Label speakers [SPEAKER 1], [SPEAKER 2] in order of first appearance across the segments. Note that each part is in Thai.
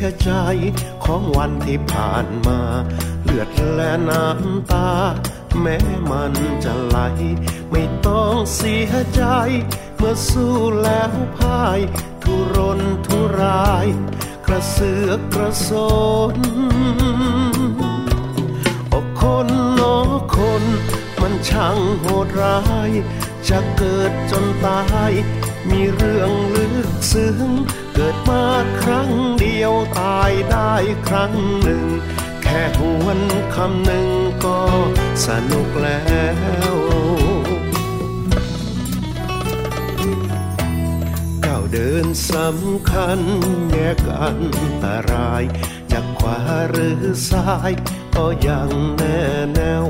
[SPEAKER 1] ยใจของวันที่ผ่านมา เลือดและน้ำตา แม้มันจะไหล ไม่ต้องเสียใจ เมื่อสู้แล้วพ่าย ทุรนทุราย กระเสือกกระสนโอ้คนโอ้คน มันช่างโหดร้าย จะเกิดจนตาย มีเรื่องลึกซึ้ง เกิดมาครั้งเดียวตายได้ครั้งหนึ่ง แค่หวนคำหนึ่งก็สนุกแล้วก้าวเดินสำคัญแยกอันตรายจากขวาหรือซ้าย ก็ยังแน่แนว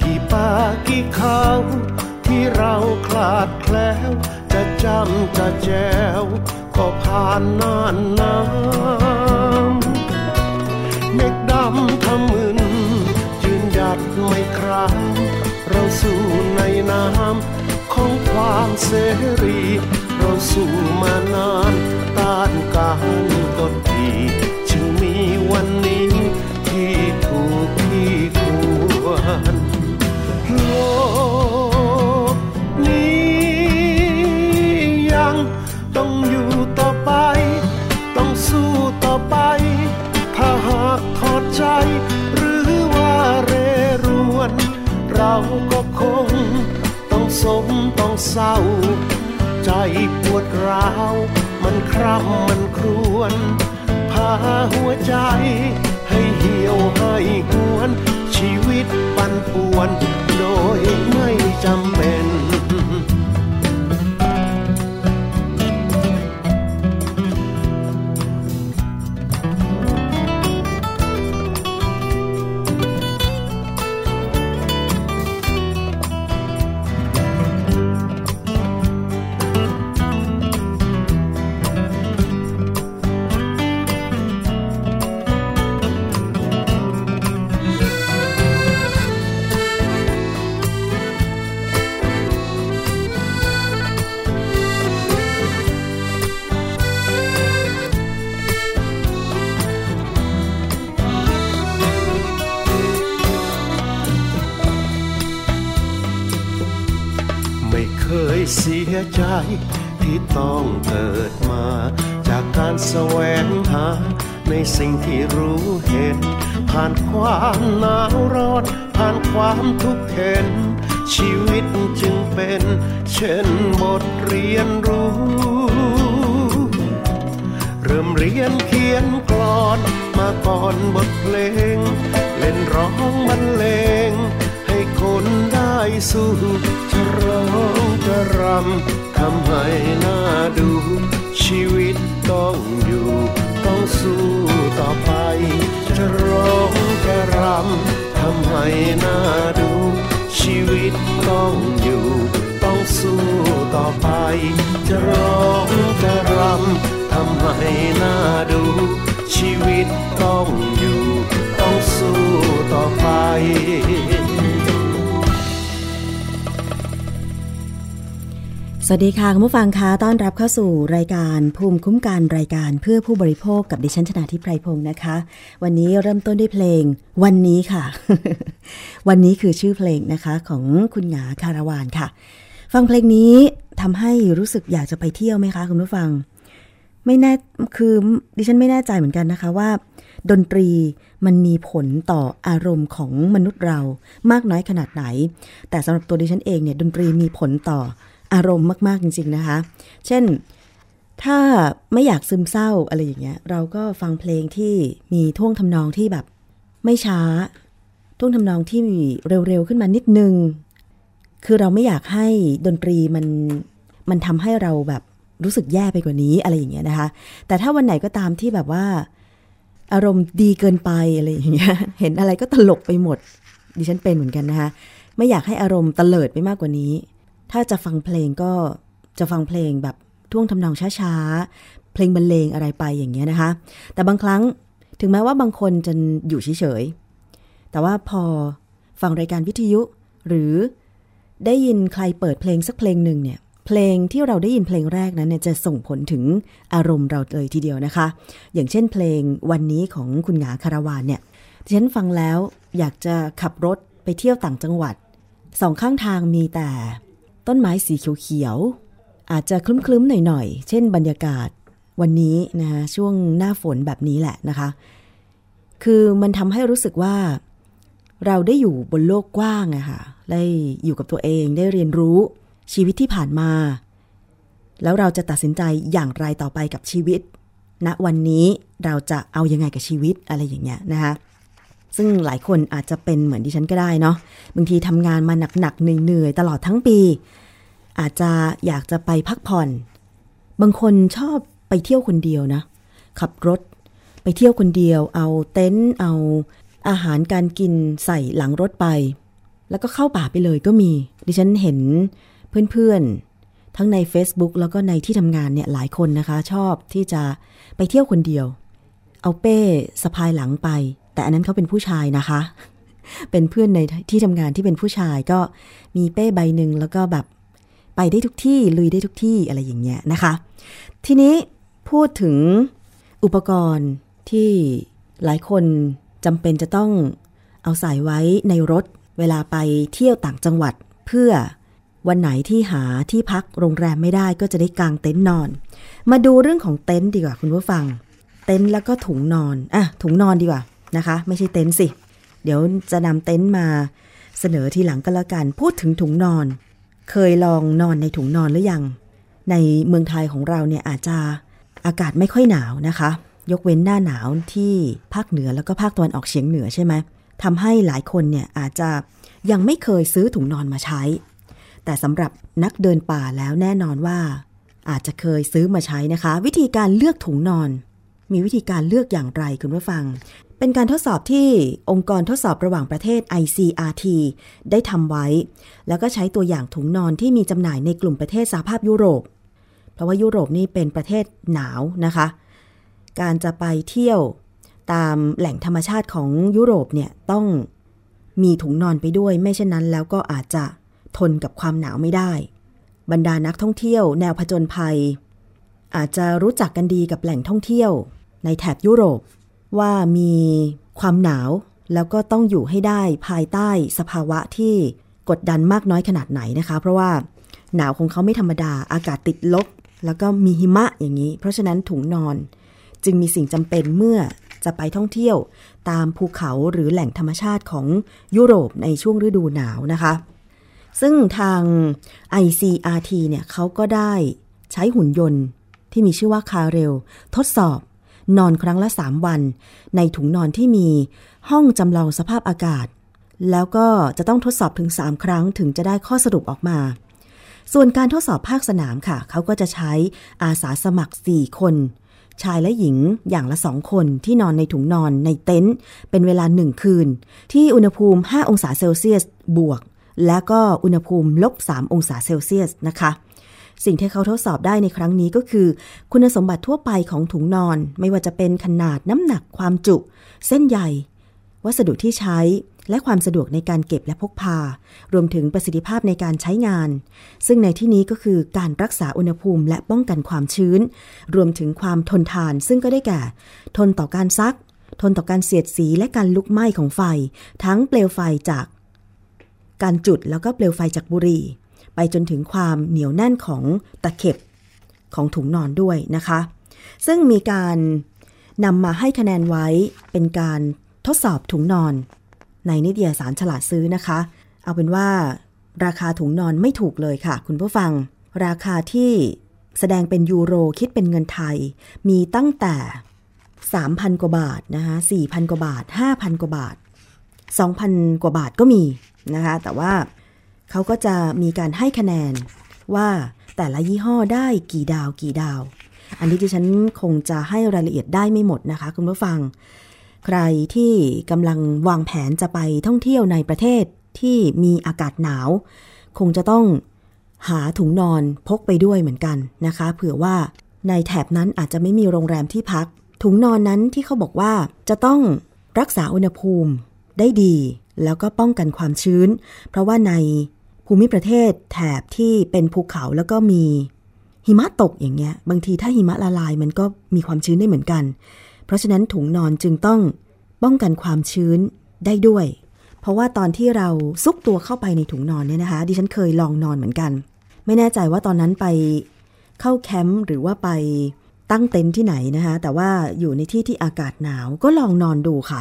[SPEAKER 1] กี่ป่ากี่เขาที่เราคลาดแคล้ว จะจำจะแจว ก็ผ่านนานน้ำเมฆดำทำมึน ยืนหยัดไม่ครางเราสู่ในน้ำของความเสรี เราสู่มานานต้านการกดขี่จึงมีวันนี้ ก็คง ต้องสมต้องเศร้า ใจปวดร้าว มันคร่ำมันครวน พาหัวใจ ให้เหี่ยวให้หวน ชีวิตปั่นป่วน โดยไม่จำเป็น เสียใจที่ต้องเกิดมา จากการแสวงหา ในสิ่งที่รู้เห็น ผ่านความหนาวร้อน ผ่านความทุกข์เข็น ชีวิตจึงเป็น เช่นบทเรียนรู้ เริ่มเรียนเขียนกลอนมาก่อนบทเพลง เล่นร้องบรรเลงคนได้ สู้จะร้องจะรำทำให้หน้าดู ชีวิตต้องอยู่ ต้องสู้ต่อไป จะร้องจะรำทำให้หน้าดู ชีวิตต้องอยู่ ต้องสู้ต่อไป จะร้องจะรำทำให้หน้าดู ชีวิตต้องอยู่ ต้องสู้ต่อไป
[SPEAKER 2] สวัสดีค่ะคุณผู้ฟังคะต้อนรับเข้าสู่รายการภูมิคุ้มกันรายการเพื่อผู้บริโภคกับดิฉันชนาทิพไพรพงศ์นะคะ วันนี้เริ่มต้นด้วยเพลงวันนี้ค่ะ วันนี้คือชื่อเพลงนะคะของคุณหงาคาราวานค่ะ ฟังเพลงนี้ทำให้รู้สึกอยากจะไปเที่ยวไหมคะคุณผู้ฟัง ไม่แน่คือดิฉันไม่แน่ใจเหมือนกันนะคะว่า ดนตรีมันมีผลต่ออารมณ์ของมนุษย์เรามากน้อยขนาดไหน แต่สำหรับตัวดิฉันเองเนี่ยดนตรีมีผลต่อ อารมณ์มากๆจริง ๆนะคะ เช่นถ้าไม่อยากซึมเศร้าอะไรอย่างเงี้ย เราก็ฟังเพลงที่มีท่วงทำนองที่แบบไม่ช้า ท่วงทำนองที่มีเร็วๆขึ้นมานิดนึง คือเราไม่อยากให้ดนตรีมันมันทำให้เราแบบรู้สึกแย่ไปกว่านี้อะไรอย่างเงี้ยนะคะ แต่ถ้าวันไหนก็ตามที่แบบว่า อารมณ์ดีเกินไปอะไรอย่างเงี้ย เห็นอะไรก็ตลกไปหมด ดิฉันเป็นเหมือนกันนะคะ ไม่อยากให้อารมณ์ตะเลิดไปมากกว่านี้ ถ้าจะฟังเพลงก็จะฟังเพลงแบบท่วงทำนองช้าๆ เพลงบรรเลงอะไรไปอย่างเงี้ยนะคะ แต่บางครั้งถึงแม้ว่าบางคนจะอยู่เฉยๆ แต่ว่าพอฟังรายการวิทยุ หรือได้ยินใครเปิดเพลงสักเพลงหนึ่งเนี่ยเพลงที่เราได้ยินเพลงแรกนั้นเนี่ยจะส่งผลถึงอารมณ์เราเลยทีเดียวนะคะ อย่างเช่นเพลงวันนี้ของคุณหงาคาราวานเนี่ยดิฉันฟังแล้วอยากจะขับรถไปเที่ยวต่างจังหวัดสองข้างทางมีแต่ ต้นไม้สีเขียวๆ อาจจะคลึ้มๆ หน่อยๆ เช่นบรรยากาศวันนี้นะคะช่วงหน้าฝนแบบนี้แหละนะคะ คือมันทำให้รู้สึกว่า เราได้อยู่บนโลกกว้างอะค่ะได้อยู่กับตัวเองได้เรียนรู้ชีวิตที่ผ่านมา แล้วเราจะตัดสินใจอย่างไรต่อไปกับชีวิตณนะวันนี้เราจะเอายังไงกับชีวิตอะไรอย่างเงี้ยนะคะ ซึ่งหลายคนอาจจะเป็นเหมือนดิฉันก็ได้เนาะบางทีทำงานมาหนักๆเหนื่อยๆตลอดทั้งปี อาจจะอยากจะไปพักผ่อน บางคนชอบไปเที่ยวคนเดียวนะ ขับรถไปเที่ยวคนเดียว เอาเต็นท์เอาอาหารการกินใส่หลังรถไป แล้วก็เข้าป่าไปเลยก็มี ดิฉันเห็นเพื่อนๆ ทั้งใน Facebook แล้วก็ในที่ทำงานเนี่ยหลายคนนะคะ ชอบที่จะไปเที่ยวคนเดียว เอาเป้สะพายหลังไป แต่อันนั้นเขาเป็นผู้ชายนะคะ เป็นเพื่อนในที่ทำงานที่เป็นผู้ชายก็มีเป้ใบหนึ่งแล้วก็แบบไปได้ทุกที่ลุยได้ทุกที่อะไรอย่างเงี้ยนะคะ ทีนี้พูดถึงอุปกรณ์ที่หลายคนจำเป็นจะต้องเอาใส่ไว้ในรถเวลาไปเที่ยวต่างจังหวัด เพื่อวันไหนที่หาที่พักโรงแรมไม่ได้ก็จะได้กางเต็นท์นอน มาดูเรื่องของเต็นท์ดีกว่าคุณผู้ฟัง เต็นท์แล้วก็ถุงนอนอะถุงนอนดีกว่า นะคะ ไม่ใช่เต็นท์สิ เดี๋ยวจะนำเต็นท์มาเสนอทีหลังก็แล้วกัน พูดถึงถุงนอน เคยลองนอนในถุงนอนหรือยัง ในเมืองไทยของเราเนี่ยอาจจะอากาศไม่ค่อยหนาวนะคะ ยกเว้นหน้าหนาวที่ภาคเหนือแล้วก็ภาคตะวันออกเฉียงเหนือใช่ไหมทำให้หลายคนเนี่ยอาจจะยังไม่เคยซื้อถุงนอนมาใช้ แต่สำหรับนักเดินป่าแล้วแน่นอนว่า อาจจะเคยซื้อมาใช้นะคะ วิธีการเลือกถุงนอน มีวิธีการเลือกอย่างไรคุณผู้ฟัง เป็นการทดสอบที่องค์กรทดสอบระหว่างประเทศ ICRT ได้ทำไว้ แล้วก็ใช้ตัวอย่างถุงนอนที่มีจำหน่ายในกลุ่มประเทศสหภาพยุโรป เพราะว่ายุโรปนี่เป็นประเทศหนาวนะคะ การจะไปเที่ยวตามแหล่งธรรมชาติของยุโรปเนี่ยต้องมีถุงนอนไปด้วย ไม่เช่นนั้นแล้วก็อาจจะทนกับความหนาวไม่ได้ บรรดานักท่องเที่ยว แนวผจญภัย อาจจะรู้จักกันดีกับแหล่งท่องเที่ยว ในแถบยุโรป ว่ามีความหนาวแล้วก็ต้องอยู่ให้ได้ภายใต้สภาวะที่กดดันมากน้อยขนาดไหนนะคะ เพราะว่าหนาวของเขาไม่ธรรมดาอากาศติดลบ แล้วก็มีหิมะอย่างนี้ เพราะฉะนั้นถุงนอน จึงมีสิ่งจำเป็นเมื่อจะไปท่องเที่ยวตามภูเขาหรือแหล่งธรรมชาติของยุโรปในช่วงฤดูหนาวนะคะ ซึ่งทาง ICRT เนี่ยเขาก็ได้ใช้หุ่นยนต์ที่มีชื่อว่าคาเรล ทดสอบ นอนครั้งละ 3 วัน ในถุงนอนที่มีห้องจำลองสภาพอากาศ แล้วก็จะต้องทดสอบถึง 3 ครั้งถึงจะได้ข้อสรุปออกมา ส่วนการทดสอบภาคสนามค่ะ เขาก็จะใช้อาสาสมัคร 4 คน ชายและหญิงอย่างละสองคนที่นอนในถุงนอนในเต็นท์เป็นเวลาหนึ่งคืน ที่อุณหภูมิ 5 องศาเซลเซียสบวก และก็อุณหภูมิลบ 3 องศาเซลเซียสนะคะ สิ่งที่เขาทดสอบได้ในครั้งนี้ก็คือ คุณสมบัติทั่วไปของถุงนอน ไม่ว่าจะเป็นขนาดน้ำหนักความจุ เส้นใยวัสดุที่ใช้ และความสะดวกในการเก็บและพกพา รวมถึงประสิทธิภาพในการใช้งาน ซึ่งในที่นี้ก็คือการรักษาอุณหภูมิ และป้องกันความชื้น รวมถึงความทนทาน ซึ่งก็ได้แก่ ทนต่อการซัก ทนต่อการเสียดสีและการลุกไหม้ของไฟ ทั้งเปลวไฟจากการจุดแล้วก็เปลวไฟจากบุหรี่ ไปจนถึงความเหนียวแน่นของตะเข็บของถุงนอนด้วยนะคะ ซึ่งมีการนำมาให้คะแนนไว้เป็นการทดสอบถุงนอน ในนิตยสารฉลาดซื้อนะคะ เอาเป็นว่า ราคาถุงนอนไม่ถูกเลยค่ะ คุณผู้ฟัง ราคาที่แสดงเป็นยูโรคิดเป็นเงินไทย มีตั้งแต่ 3,000 กว่าบาทนะคะ4,000 กว่าบาท 5,000 กว่าบาท 2,000 กว่าบาทก็มีนะคะ แต่ว่า เขาก็จะมีการให้คะแนนว่าแต่ละยี่ห้อได้กี่ดาวกี่ดาว อันนี้ที่ฉันคงจะให้รายละเอียดได้ไม่หมดนะคะ คุณผู้ฟัง ใครที่กำลังวางแผนจะไปท่องเที่ยวในประเทศที่มีอากาศหนาว คงจะต้องหาถุงนอนพกไปด้วยเหมือนกันนะคะ เผื่อว่าในแถบนั้นอาจจะไม่มีโรงแรมที่พัก ถุงนอนนั้นที่เขาบอกว่าจะต้องรักษาอุณหภูมิได้ดี แล้วก็ป้องกันความชื้น เพราะว่าใน ภูมิประเทศแถบที่เป็นภูเขาแล้วก็มีหิมะตกอย่างเงี้ย บางทีถ้าหิมะละลายมันก็มีความชื้นได้เหมือนกัน เพราะฉะนั้นถุงนอนจึงต้องป้องกันความชื้นได้ด้วย เพราะว่าตอนที่เราซุกตัวเข้าไปในถุงนอนเนี่ยนะคะ ดิฉันเคยลองนอนเหมือนกัน ไม่แน่ใจว่าตอนนั้นไปเข้าแคมป์หรือว่าไปตั้งเต็นท์ที่ไหนนะคะ แต่ว่าอยู่ในที่ที่อากาศหนาวก็ลองนอนดูค่ะ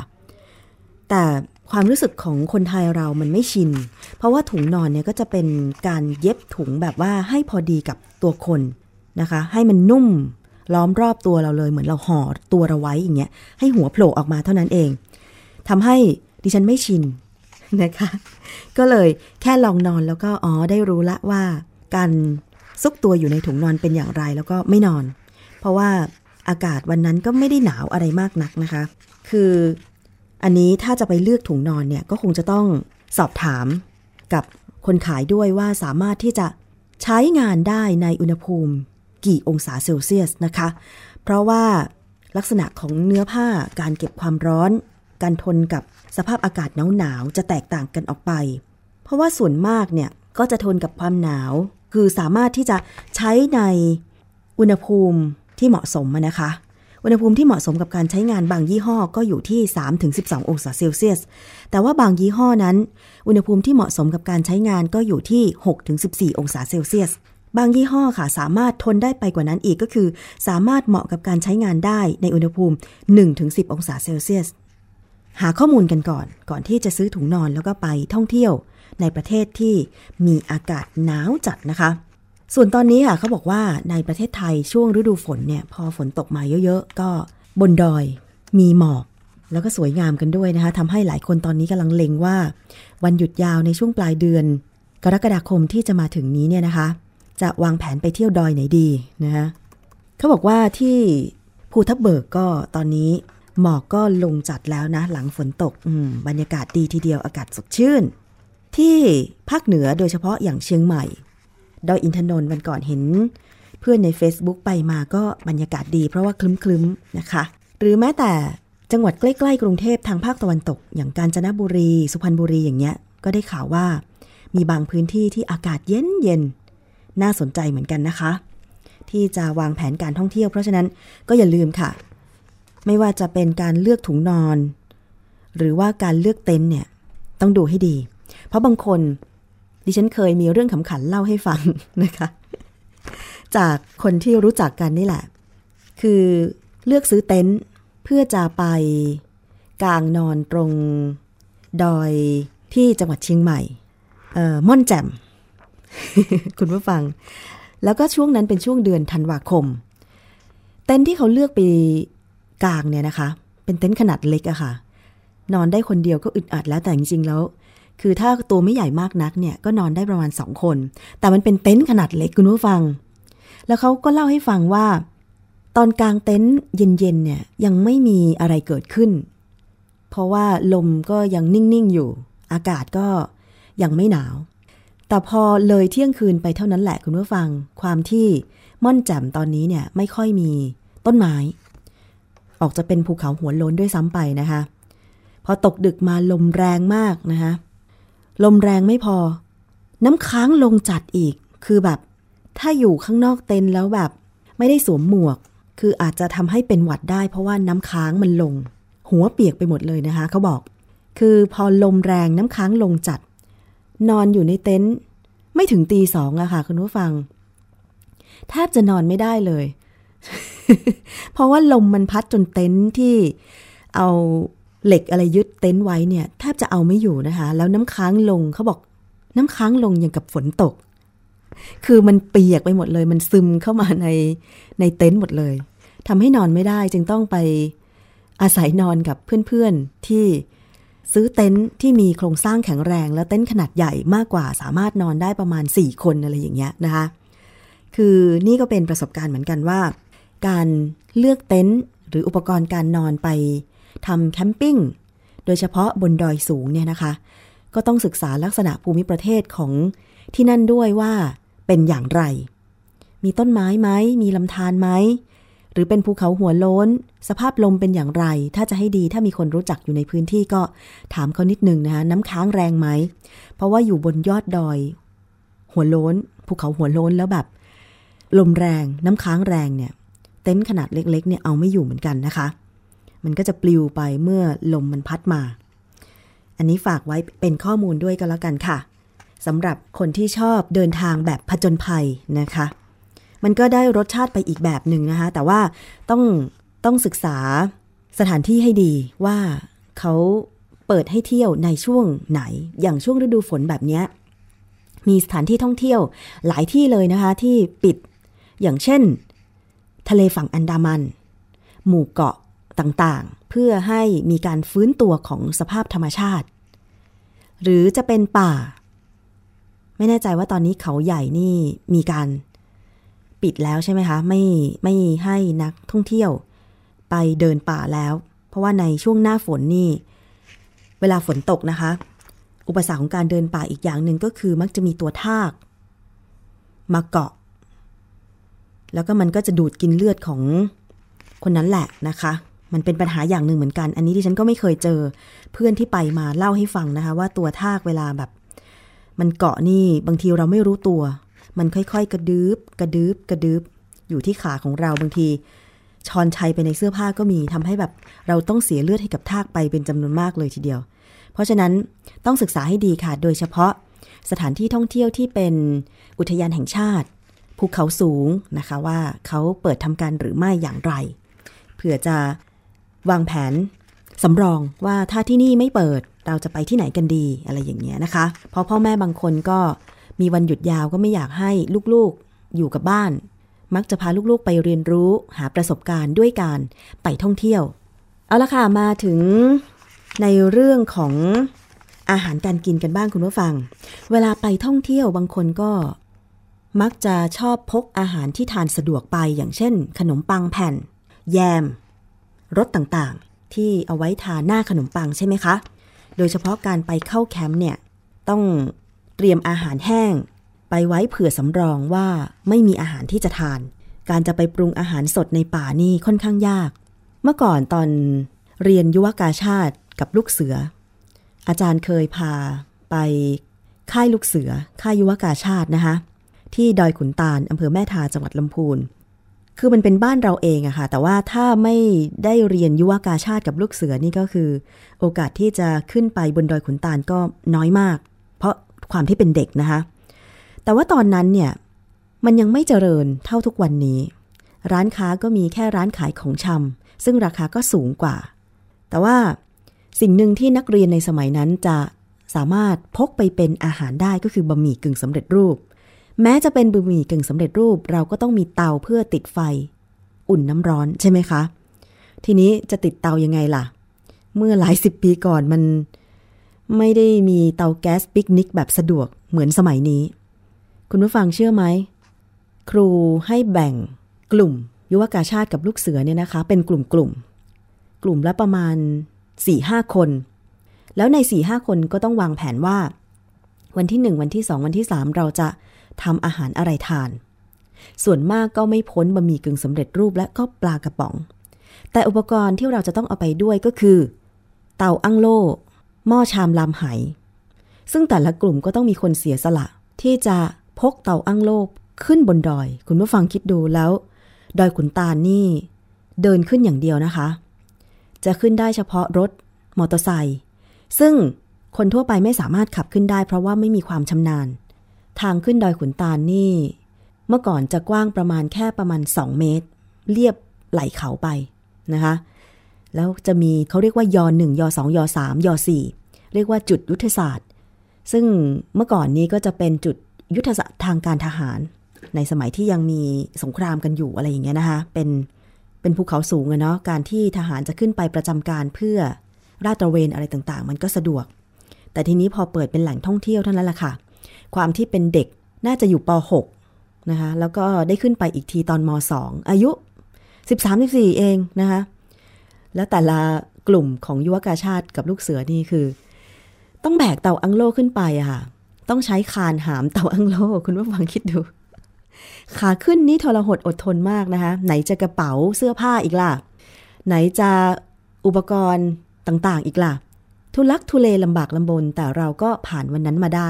[SPEAKER 2] แต่ ความรู้สึกของคนไทยเรามันไม่ชิน เพราะว่าถุงนอนเนี่ยก็จะเป็นการเย็บถุงแบบว่าให้พอดีกับตัวคนนะคะ ให้มันนุ่มล้อมรอบตัวเราเลยเหมือนเราห่อตัวเราไว้อย่างเงี้ย ให้หัวโผล่ออกมาเท่านั้นเองทำให้ดิฉันไม่ชินนะคะ ก็เลยแค่ลองนอนแล้วก็อ๋อได้รู้ละว่า การซุกตัวอยู่ในถุงนอนเป็นอย่างไรแล้วก็ไม่นอน เพราะว่าอากาศวันนั้นก็ไม่ได้หนาวอะไรมากนักนะคะ คือ อันนี้ถ้าจะไปเลือกถุงนอนเนี่ยก็คงจะต้องสอบถามกับคนขายด้วยว่าสามารถที่จะใช้งานได้ในอุณหภูมิกี่องศาเซลเซียสนะคะ เพราะว่าลักษณะของเนื้อผ้าการเก็บความร้อน การทนกับสภาพอากาศหนาวๆจะแตกต่างกันออกไป เพราะว่าส่วนมากเนี่ยก็จะทนกับความหนาว คือสามารถที่จะใช้ในอุณหภูมิที่เหมาะสมนะคะ อุณหภูมิที่เหมาะสมกับการใช้งานบางยี่ห้อก็อยู่ที่ 3-12 องศาเซลเซียส แต่ว่าบางยี่ห้อนั้น อุณหภูมิที่เหมาะสมกับการใช้งานก็อยู่ที่ 6-14 องศาเซลเซียส บางยี่ห้อค่ะสามารถทนได้ไปกว่านั้นอีกก็คือ สามารถเหมาะกับการใช้งานได้ในอุณหภูมิ 1-10 องศาเซลเซียส หาข้อมูลกันก่อน ก่อนที่จะซื้อถุงนอนแล้วก็ไปท่องเที่ยวในประเทศที่มีอากาศหนาวจัดนะคะ ส่วนตอนนี้ค่ะเขาบอกว่าในประเทศไทยช่วงฤดูฝนเนี่ยพอฝนตกมาเยอะๆ ก็บนดอยมีหมอกแล้วก็สวยงามกันด้วยนะคะทำให้หลายคนตอนนี้กำลังเล็งว่า วันหยุดยาวในช่วงปลายเดือน กรกฎาคมที่จะมาถึงนี้เนี่ยนะคะ จะวางแผนไปเที่ยวดอยไหนดีนะคะเขาบอกว่าที่ภูทับเบิกก็ตอนนี้หมอกก็ลงจัดแล้วนะ หลังฝนตกบรรยากาศดีทีเดียวอากาศสดชื่น ที่ภาคเหนือโดยเฉพาะอย่างเชียงใหม่ ดอยอินทนนท์วันก่อนเห็น เพื่อนใน Facebook ไปมาก็บรรยากาศดีเพราะว่าคลึ้มๆนะคะ หรือแม้แต่จังหวัดใกล้ๆกรุงเทพทางภาคตะวันตก อย่างกาญจนบุรี สุพรรณบุรีอย่างเงี้ย ก็ได้ข่าวว่า มีบางพื้นที่ที่อากาศเย็นเย็นๆน่าสนใจเหมือนกันนะคะ ที่จะวางแผนการท่องเที่ยว เพราะฉะนั้นก็อย่าลืมค่ะ ไม่ว่าจะเป็นการเลือกถุงนอน หรือว่าการเลือกเต็นท์เนี่ยต้องดูให้ดี เพราะบางคน ดิฉันเคยมีเรื่องขำขันเล่าให้ฟังนะคะ จากคนที่รู้จักกันนี่แหละ คือเลือกซื้อเต็นท์เพื่อจะไปกลางนอนตรงดอยที่จังหวัดเชียงใหม่เอ่อม่อนแจ่ม คุณผู้ฟัง แล้วก็ช่วงนั้นเป็นช่วงเดือนธันวาคม เต็นท์ที่เขาเลือกไปกลางเนี่ยนะคะ เป็นเต็นท์ขนาดเล็กอะค่ะ นอนได้คนเดียวก็อึดอัดแล้วแต่จริงๆแล้ว คือถ้าตัวไม่ใหญ่มากนักเนี่ยก็นอนได้ประมาณสองคน แต่มันเป็นเต็นท์ขนาดเล็กคุณผู้ฟัง แล้วเขาก็เล่าให้ฟังว่า ตอนกลางเต็นท์เย็นๆเนี่ยยังไม่มีอะไรเกิดขึ้น เพราะว่าลมก็ยังนิ่งๆอยู่ อากาศก็ยังไม่หนาว แต่พอเลยเที่ยงคืนไปเท่านั้นแหละคุณผู้ฟัง ความที่ม่อนแจ่มตอนนี้เนี่ยไม่ค่อยมีต้นไม้ ออกจะเป็นภูเขาหัวโล้นด้วยซ้ำไปนะคะ พอตกดึกมาลมแรงมากนะคะ ลมแรงไม่พอ น้ำค้างลงจัดอีก คือแบบ ถ้าอยู่ข้างนอกเต็นท์แล้วแบบ ไม่ได้สวมหมวก คืออาจจะทำให้เป็นหวัดได้เพราะว่าน้ำค้างมันลง หัวเปียกไปหมดเลยนะคะ เขาบอก คือพอลมแรงน้ำค้างลงจัด นอนอยู่ในเต็นท์ไม่ถึงตีสองอะค่ะ คุณผู้ฟังแทบจะนอนไม่ได้เลย เพราะว่าลมมันพัดจนเต็นท์ที่เอา เหล็กอะไรยึดเต็นท์ไว้เนี่ยแทบจะเอาไม่อยู่นะคะ แล้วน้ำค้างลงเขาบอกน้ำค้างลงอย่างกับฝนตก คือมันเปียกไปหมดเลย มันซึมเข้ามาในในเต็นท์หมดเลยทำให้นอนไม่ได้จึงต้องไปอาศัยนอนกับเพื่อนๆที่ซื้อเต็นท์ที่มีโครงสร้างแข็งแรง และเต็นท์ขนาดใหญ่มากกว่า สามารถนอนได้ประมาณ 4 คนอะไรอย่างเงี้ยนะคะ คือนี่ก็เป็นประสบการณ์เหมือนกันว่า การเลือกเต็นท์หรืออุปกรณ์การนอนไป ทำแคมปิ้งโดยเฉพาะบนดอยสูงเนี่ยนะคะ ก็ต้องศึกษาลักษณะภูมิประเทศของที่นั่นด้วยว่าเป็นอย่างไร มีต้นไม้ไหม มีลำธารไหม หรือเป็นภูเขาหัวโล้น สภาพลมเป็นอย่างไร ถ้าจะให้ดีถ้ามีคนรู้จักอยู่ในพื้นที่ก็ถามเขานิดนึงนะคะน้ำค้างแรงไหม เพราะว่าอยู่บนยอดดอย หัวโล้น ภูเขาหัวโล้นแล้วแบบ ลมแรง น้ำค้างแรงเนี่ย เต็นท์ขนาดเล็ก ๆ เนี่ยเอาไม่อยู่เหมือนกันนะคะ มันก็จะปลิวไปเมื่อลมมันพัดมา อันนี้ฝากไว้เป็นข้อมูลด้วยกันแล้วกันค่ะสำหรับคนที่ชอบเดินทางแบบผจญภัยนะคะ มันก็ได้รสชาติไปอีกแบบหนึ่งนะคะ แต่ว่าต้องต้องศึกษาสถานที่ให้ดีว่าเขาเปิดให้เที่ยวในช่วงไหน อย่างช่วงฤดูฝนแบบนี้มีสถานที่ท่องเที่ยวหลายที่เลยนะคะ ที่ปิดอย่างเช่น ทะเลฝั่งอันดามัน หมู่เกาะ ต่างๆ เพื่อให้มีการฟื้นตัวของสภาพธรรมชาติ หรือจะเป็นป่า ไม่แน่ใจว่าตอนนี้เขาใหญ่นี่มีการปิดแล้วใช่ไหมคะ ไม่ไม่ให้นักท่องเที่ยว ไปเดินป่าแล้ว เพราะว่าในช่วงหน้าฝนนี่ เวลาฝนตกนะคะ อุปสรรคของการเดินป่าอีกอย่างหนึ่งก็คือมักจะมีตัวทาก มาเกาะ แล้วก็มันก็จะดูดกินเลือดของคนนั้นแหละนะคะ มันเป็นปัญหาอย่างหนึ่งเหมือนกัน อันนี้ที่ฉันก็ไม่เคยเจอเพื่อนที่ไปมาเล่าให้ฟังนะคะ ว่าตัวทากเวลาแบบ มันเกาะนี่บางทีเราไม่รู้ตัว มันค่อยๆ กระดืบกระดืบกระดืบอยู่ที่ขาของเราบางทีชอนชัยไปในเสื้อผ้าก็มีทำให้แบบเราต้องเสียเลือดให้กับทากไปเป็นจำนวนมากเลยทีเดียว เพราะฉะนั้นต้องศึกษาให้ดีค่ะ โดยเฉพาะสถานที่ท่องเที่ยวที่เป็นอุทยานแห่งชาติภูเขาสูงนะคะว่าเขาเปิดทำการหรือไม่อย่างไร เผื่อจะ วางแผนสำรองว่าถ้าที่นี่ไม่เปิดเราจะไปที่ไหนกันดีอะไรอย่างเงี้ยนะคะ เพราะพ่อแม่บางคนก็มีวันหยุดยาวก็ไม่อยากให้ลูกๆอยู่กับบ้าน มักจะพาลูกๆไปเรียนรู้หาประสบการณ์ด้วยการไปท่องเที่ยว เอาละค่ะมาถึงในเรื่องของอาหารการกินกันบ้างคุณผู้ฟัง เวลาไปท่องเที่ยวบางคนก็มักจะชอบพกอาหารที่ทานสะดวกไปอย่างเช่น ขนมปังแผ่น แยม รสต่างๆ ที่เอาไว้ทานหน้าขนมปังใช่ไหมคะ โดยเฉพาะการไปเข้าแคมป์เนี่ยต้องเตรียมอาหารแห้ง ไปไว้เผื่อสำรองว่าไม่มีอาหารที่จะทาน การจะไปปรุงอาหารสดในป่านี่ค่อนข้างยาก เมื่อก่อนตอนเรียนยุวกาชาติกับลูกเสือ อาจารย์เคยพาไปค่ายลูกเสือ ค่ายยุวกาชาตินะคะ ที่ดอยขุนตาลอำเภอแม่ทาจังหวัดลำพูน คือมันเป็นบ้านเราเองอะค่ะ แต่ว่าถ้าไม่ได้เรียนยุวกาชาติกับลูกเสือนี่ก็คือ โอกาสที่จะขึ้นไปบนดอยขุนตาลก็น้อยมาก เพราะความที่เป็นเด็กนะคะ แต่ว่าตอนนั้นเนี่ยมันยังไม่เจริญเท่าทุกวันนี้ ร้านค้าก็มีแค่ร้านขายของชำซึ่งราคาก็สูงกว่า แต่ว่าสิ่งหนึ่งที่นักเรียนในสมัยนั้นจะสามารถพกไปเป็นอาหารได้ก็คือบะหมี่กึ่งสำเร็จรูป แม้จะเป็นบะหมี่กึ่งสำเร็จรูป เราก็ต้องมีเตาเพื่อติดไฟ อุ่นน้ำร้อนใช่ไหมคะ ทีนี้จะติดเตายังไงล่ะ เมื่อหลายสิบปีก่อนมันไม่ได้มีเตาแก๊สปิกนิกแบบสะดวกเหมือนสมัยนี้ คุณผู้ฟังเชื่อไหม ครูให้แบ่งกลุ่ม ยุวกาชาติกับลูกเสือเนี่ยนะคะ เป็นกลุ่มกลุ่ม กลุ่มละประมาณ4ี่ห้าคน แล้วใน4ี่ห้าคนก็ต้องวางแผนว่า วันที่ 1 วันที่ 2 วันที่ 3 เราจะ ทำอาหารอะไรทาน ส่วนมากก็ไม่พ้นบะหมี่กึ่งสำเร็จรูปและก็ปลากระป๋อง แต่อุปกรณ์ที่เราจะต้องเอาไปด้วยก็คือ เตาอั้งโล่หม้อชามลามไหซึ่งแต่ละกลุ่มก็ต้องมีคนเสียสละ ที่จะพกเตาอั้งโล่ขึ้นบนดอย คุณผู้ฟังคิดดูแล้ว ดอยขุนตาลนี่ เดินขึ้นอย่างเดียวนะคะ จะขึ้นได้เฉพาะรถมอเตอร์ไซค์ซึ่งคนทั่วไปไม่สามารถขับขึ้นได้เพราะว่าไม่มีความชำนาญ ทางขึ้นดอยขุนตาลนี่ เมื่อก่อนจะกว้างประมาณแค่ประมาณ 2 เมตร เรียบไหลเขาไปนะคะ แล้วจะมีเขาเรียกว่ายอหนึ่งยอสองยอสามยอสี่เรียกว่าจุดยุทธศาสตร์ ซึ่งเมื่อก่อนนี้ก็จะเป็นจุดยุทธศาสตร์ทางการทหาร ในสมัยที่ยังมีสงครามกันอยู่อะไรอย่างเงี้ยนะคะ เป็นเป็นภูเขาสูงอะเนาะการที่ทหารจะขึ้นไปประจำการเพื่อราดตระเวนอะไรต่างๆ มันก็สะดวก แต่ทีนี้พอเปิดเป็นแหล่งท่องเที่ยวเท่านั้นแหละค่ะ ความที่เป็นเด็กน่าจะอยู่ป .6 นะคะแล้วก็ได้ขึ้นไปอีกทีตอนมสองอายุ 13-14 เองนะคะแล้วแต่ละกลุ่มของยุวกาชาติกับลูกเสือนี่คือ ต้องแบกเต่าอังโลขึ้นไปอะค่ะ ต้องใช้คานหามเต่าอังโลคุณผู้ฟังคิดดู ขาขึ้นนี่ทรหดอดทนมากนะคะ ไหนจะกระเป๋าเสื้อผ้าอีกล่ะ ไหนจะอุปกรณ์ต่างๆอีกล่ะ ทุลักทุเลลำบากลำบนแต่เราก็ผ่านวันนั้นมาได้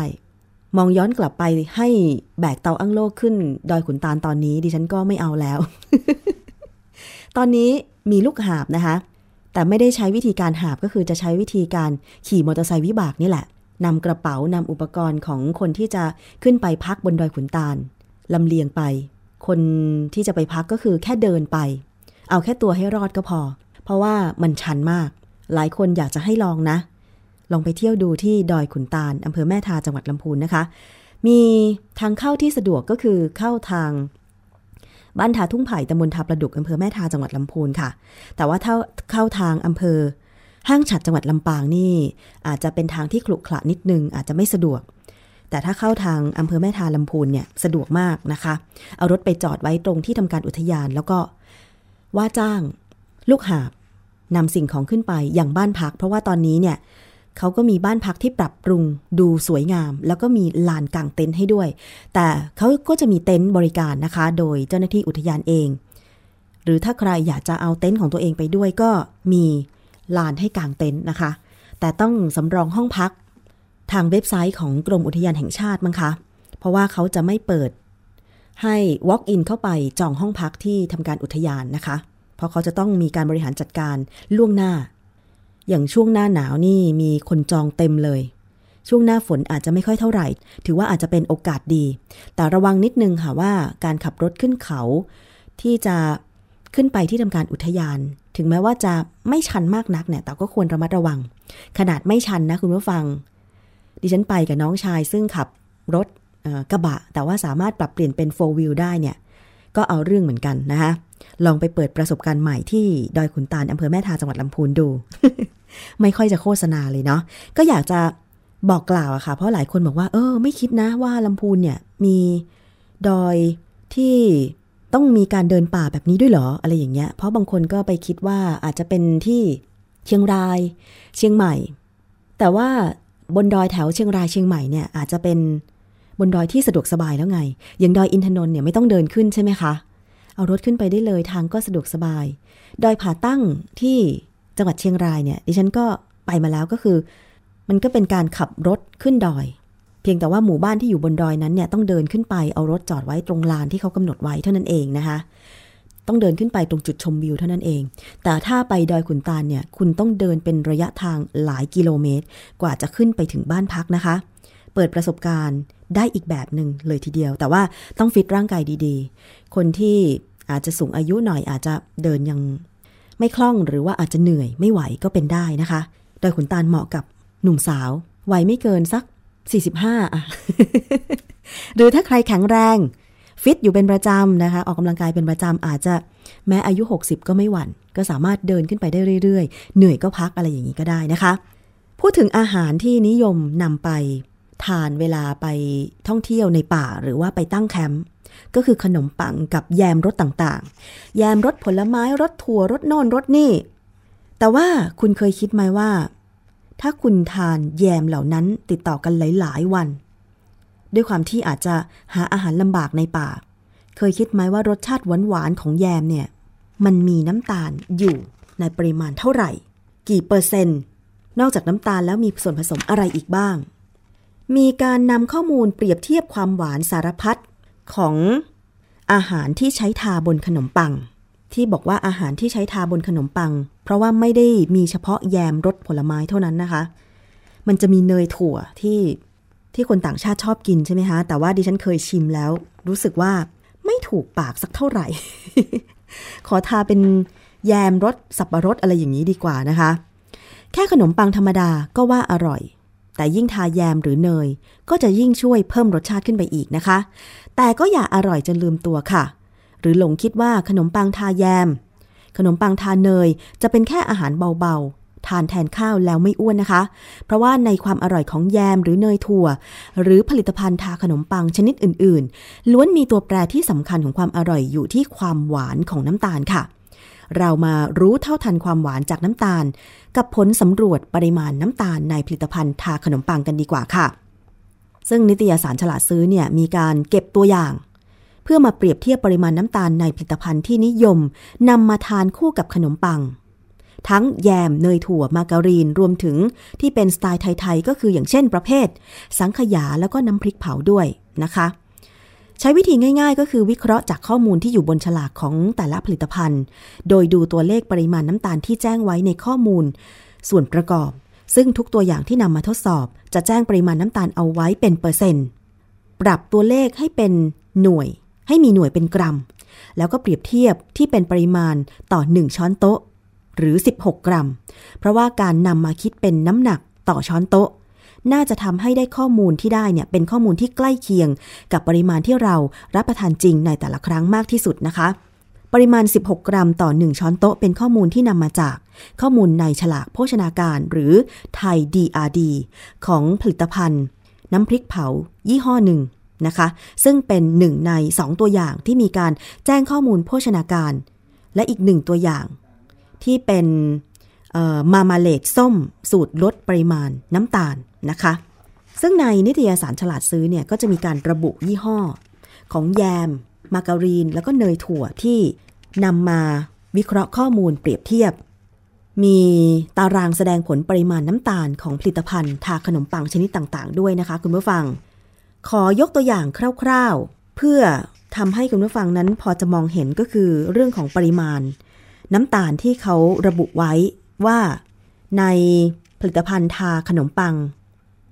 [SPEAKER 2] มองย้อนกลับไปให้แบกเตาอั้งโลกขึ้น ดอยขุนตาลตอนนี้ดิฉันก็ไม่เอาแล้ว ตอนนี้มีลูกหาบนะคะ แต่ไม่ได้ใช้วิธีการหาบก็คือจะใช้วิธีการขี่มอเตอร์ไซค์วิบากนี่แหละนำกระเป๋านำอุปกรณ์ของคนที่จะขึ้นไปพักบนดอยขุนตาลลำเลียงไป คนที่จะไปพักก็คือแค่เดินไป เอาแค่ตัวให้รอดก็พอ เพราะว่ามันชันมาก หลายคนอยากจะให้ลองนะ ลองไปเที่ยวดูที่ดอยขุนตาลอำเภอแม่ทาจังหวัดลำพูนนะคะ มีทางเข้าที่สะดวกก็คือเข้าทางบ้านทาทุ่งไผ่ตำบลทาประดุกอำเภอแม่ทาจังหวัดลำพูนค่ะ แต่ว่าถ้าเข้าทางอำเภอห้างฉัดจังหวัดลำปางนี่ อาจจะเป็นทางที่ขรุขระนิดนึง อาจจะไม่สะดวก แต่ถ้าเข้าทางอำเภอแม่ทาลำพูนเนี่ยสะดวกมากนะคะ เอารถไปจอดไว้ตรงที่ทำการอุทยานแล้วก็ว่าจ้าง ลูกหาบนำสิ่งของขึ้นไปอย่างบ้านพัก เพราะว่าตอนนี้เนี่ย เขาก็มีบ้านพักที่ปรับปรุงดูสวยงาม แล้วก็มีลานกางเต็นท์ให้ด้วย แต่เขาก็จะมีเต็นท์บริการนะคะ โดยเจ้าหน้าที่อุทยานเอง หรือถ้าใครอยากจะเอาเต็นท์ของตัวเองไปด้วยก็มีลานให้กางเต็นท์นะคะ แต่ต้องสำรองห้องพัก ทางเว็บไซต์ของกรมอุทยานแห่งชาติมั้งคะ เพราะว่าเขาจะไม่เปิดให้ walk in เข้าไปจองห้องพักที่ทำการอุทยานนะคะ เพราะเขาจะต้องมีการบริหารจัดการล่วงหน้า อย่างช่วงหน้าหนาวนี่มีคนจองเต็มเลย ช่วงหน้าฝนอาจจะไม่ค่อยเท่าไหร่ ถือว่าอาจจะเป็นโอกาสดี แต่ระวังนิดนึงค่ะว่าการขับรถขึ้นเขา ที่จะขึ้นไปที่ทำการอุทยาน ถึงแม้ว่าจะไม่ชันมากนักเนี่ยแต่ก็ควรระมัดระวัง ขนาดไม่ชันนะคุณผู้ฟัง ดิฉันไปกับน้องชายซึ่งขับรถกระบะ แต่ว่าสามารถปรับเปลี่ยนเป็นโฟวิลได้เนี่ย ก็เอาเรื่องเหมือนกันนะคะลองไปเปิดประสบการณ์ใหม่ที่ดอยขุนตาลอำเภอแม่ทาจังหวัดลำพูนดู ไม่ค่อยจะโฆษณาเลยเนาะก็อยากจะบอกกล่าวอะค่ะ เพราะหลายคนบอกว่า เออ ไม่คิดนะว่าลำพูนเนี่ยมีดอยที่ต้องมีการเดินป่าแบบนี้ด้วยเหรออะไรอย่างเงี้ย เพราะบางคนก็ไปคิดว่าอาจจะเป็นที่เชียงราย เชียงใหม่ แต่ว่าบนดอยแถวเชียงรายเชียงใหม่เนี่ยอาจจะเป็นบนดอยที่สะดวกสบายแล้วไง อย่างดอยอินทนนท์เนี่ยไม่ต้องเดินขึ้นใช่ไหมคะ เอารถขึ้นไปได้เลยทางก็สะดวกสบาย ดอยผาตั้งที่ จังหวัดเชียงรายเนี่ยดิฉันก็ไปมาแล้วก็คือ มันก็เป็นการขับรถขึ้นดอย เพียงแต่ว่าหมู่บ้านที่อยู่บนดอยนั้นเนี่ยต้องเดินขึ้นไปเอารถจอดไว้ตรงลานที่เขากำหนดไว้เท่านั้นเองนะคะต้องเดินขึ้นไปตรงจุดชมวิวเท่านั้นเอง แต่ถ้าไปดอยขุนตาลเนี่ย คุณต้องเดินเป็นระยะทางหลายกิโลเมตร กว่าจะขึ้นไปถึงบ้านพักนะคะ เปิดประสบการณ์ได้อีกแบบหนึ่งเลยทีเดียว แต่ว่าต้องฟิตร่างกายดีๆ คนที่อาจจะสูงอายุหน่อยอาจจะเดินยัง ไม่คล่องหรือว่าอาจจะเหนื่อยไม่ไหวก็เป็นได้นะคะโดยขุนตาลเหมาะกับหนุ่มสาววัยไม่เกินสัก 45อะหรือถ้าใครแข็งแรง ฟิตอยู่เป็นประจำนะคะ ออกกำลังกายเป็นประจำอาจจะแม้อายุ 60 ก็ไม่หวัน่น ก็สามารถเดินขึ้นไปได้เรื่อยๆ เหนื่อยก็พักอะไรอย่างนี้ก็ได้นะคะ พูดถึงอาหารที่นิยมนำไปทานเวลาไปท่องเที่ยวในป่าหรือว่าไปตั้งแคมป์ ก็คือขนมปังกับแยมรสต่างๆ แยมรสผลไม้รสถั่วรสโน่นรสนี่ แต่ว่าคุณเคยคิดไหมว่า ถ้าคุณทานแยมเหล่านั้นติดต่อกันหลายๆวัน ด้วยความที่อาจจะหาอาหารลำบากในป่า เคยคิดไหมว่ารสชาติหวานๆของแยมเนี่ย มันมีน้ำตาลอยู่ในปริมาณเท่าไหร่ กี่เปอร์เซ็นต์ นอกจากน้ำตาลแล้วมีส่วนผสมอะไรอีกบ้างมีการนำข้อมูลเปรียบเทียบความหวานสารพัด ของอาหารที่ใช้ทาบนขนมปัง ที่บอกว่าอาหารที่ใช้ทาบนขนมปัง เพราะว่าไม่ได้มีเฉพาะแยมรสผลไม้เท่านั้นนะคะ มันจะมีเนยถั่วที่ที่คนต่างชาติชอบกินใช่ไหมคะ แต่ว่าดิฉันเคยชิมแล้ว รู้สึกว่าไม่ถูกปากสักเท่าไหร่ ขอทาเป็นแยมรสสับปะรดอะไรอย่างนี้ดีกว่านะคะ แค่ขนมปังธรรมดาก็ว่าอร่อย แต่ยิ่งทาแยมหรือเนย ก็จะยิ่งช่วยเพิ่มรสชาติขึ้นไปอีกนะคะ แต่ก็อย่าอร่อยจนลืมตัวค่ะ หรือหลงคิดว่าขนมปังทาแยม ขนมปังทาเนยจะเป็นแค่อาหารเบาๆ ทานแทนข้าวแล้วไม่อ้วนนะคะ เพราะว่าในความอร่อยของแยมหรือเนยถั่ว หรือผลิตภัณฑ์ทาขนมปังชนิดอื่นๆ ล้วนมีตัวแปรที่สำคัญของความอร่อยอยู่ที่ความหวานของน้ำตาลค่ะ เรามารู้เท่าทันความหวานจากน้ำตาล กับผลสำรวจปริมาณน้ำตาลในผลิตภัณฑ์ทาขนมปังกันดีกว่าค่ะ ซึ่งนิตยสารฉลาดซื้อเนี่ยมีการเก็บตัวอย่าง เพื่อมาเปรียบเทียบปริมาณน้ำตาลในผลิตภัณฑ์ที่นิยมนำมาทานคู่กับขนมปัง ทั้งแยมเนยถั่วมาการีนรวมถึงที่เป็นสไตล์ไทยๆก็คืออย่างเช่นประเภท สังขยาแล้วก็น้ำพริกเผาด้วยนะคะ ใช้วิธีง่าย ๆ ก็คือวิเคราะห์จากข้อมูลที่อยู่บนฉลากของแต่ละผลิตภัณฑ์ โดยดูตัวเลขปริมาณน้ำตาลที่แจ้งไว้ในข้อมูล ส่วนประกอบ ซึ่งทุกตัวอย่างที่นำมาทดสอบ จะแจ้งปริมาณน้ำตาลเอาไว้เป็นเปอร์เซ็นต์ปรับตัวเลขให้เป็นหน่วย ให้มีหน่วยเป็นกรัม แล้วก็เปรียบเทียบที่เป็นปริมาณต่อ 1 ช้อนโต๊ะ หรือ 16 กรัม เพราะว่าการนำมาคิดเป็นน้ำหนักต่อช้อนโต๊ะ น่าจะทำให้ได้ข้อมูลที่ได้เนี่ยเป็นข้อมูลที่ใกล้เคียง กับปริมาณที่เรารับประทานจริงในแต่ละครั้งมากที่สุดนะคะ ปริมาณ 16 กรัมต่อ 1 ช้อนโต๊ะเป็นข้อมูลที่นำมาจาก ข้อมูลในฉลากโภชนาการหรือไทย DRD ของผลิตภัณฑ์ น้ำพริกเผา ยี่ห้อหนึ่งนะคะซึ่งเป็นหนึ่งใน 2 ตัวอย่างที่มีการแจ้งข้อมูลโภชนาการ และอีกหนึ่งตัวอย่าง ที่เป็น มามาเลดส้ม สูตรลดปริมาณน้ำตาลนะคะ ซึ่งในนิตยสารฉลาดซื้อเนี่ยก็จะมีการระบุยี่ห้อ ของแยม มาการีน แล้วก็เนยถั่วที่นำมาวิเคราะห์ข้อมูลเปรียบเทียบ มีตารางแสดงผลปริมาณน้ำตาลของผลิตภัณฑ์ทาขนมปังชนิดต่างๆ ด้วยนะคะ คุณผู้ฟัง ขอยกตัวอย่างคร่าวๆ เพื่อทำให้คุณผู้ฟังนั้นพอจะมองเห็นก็คือเรื่องของปริมาณ น้ำตาลที่เขาระบุไว้ ว่าในผลิตภัณฑ์ทาขนมปัง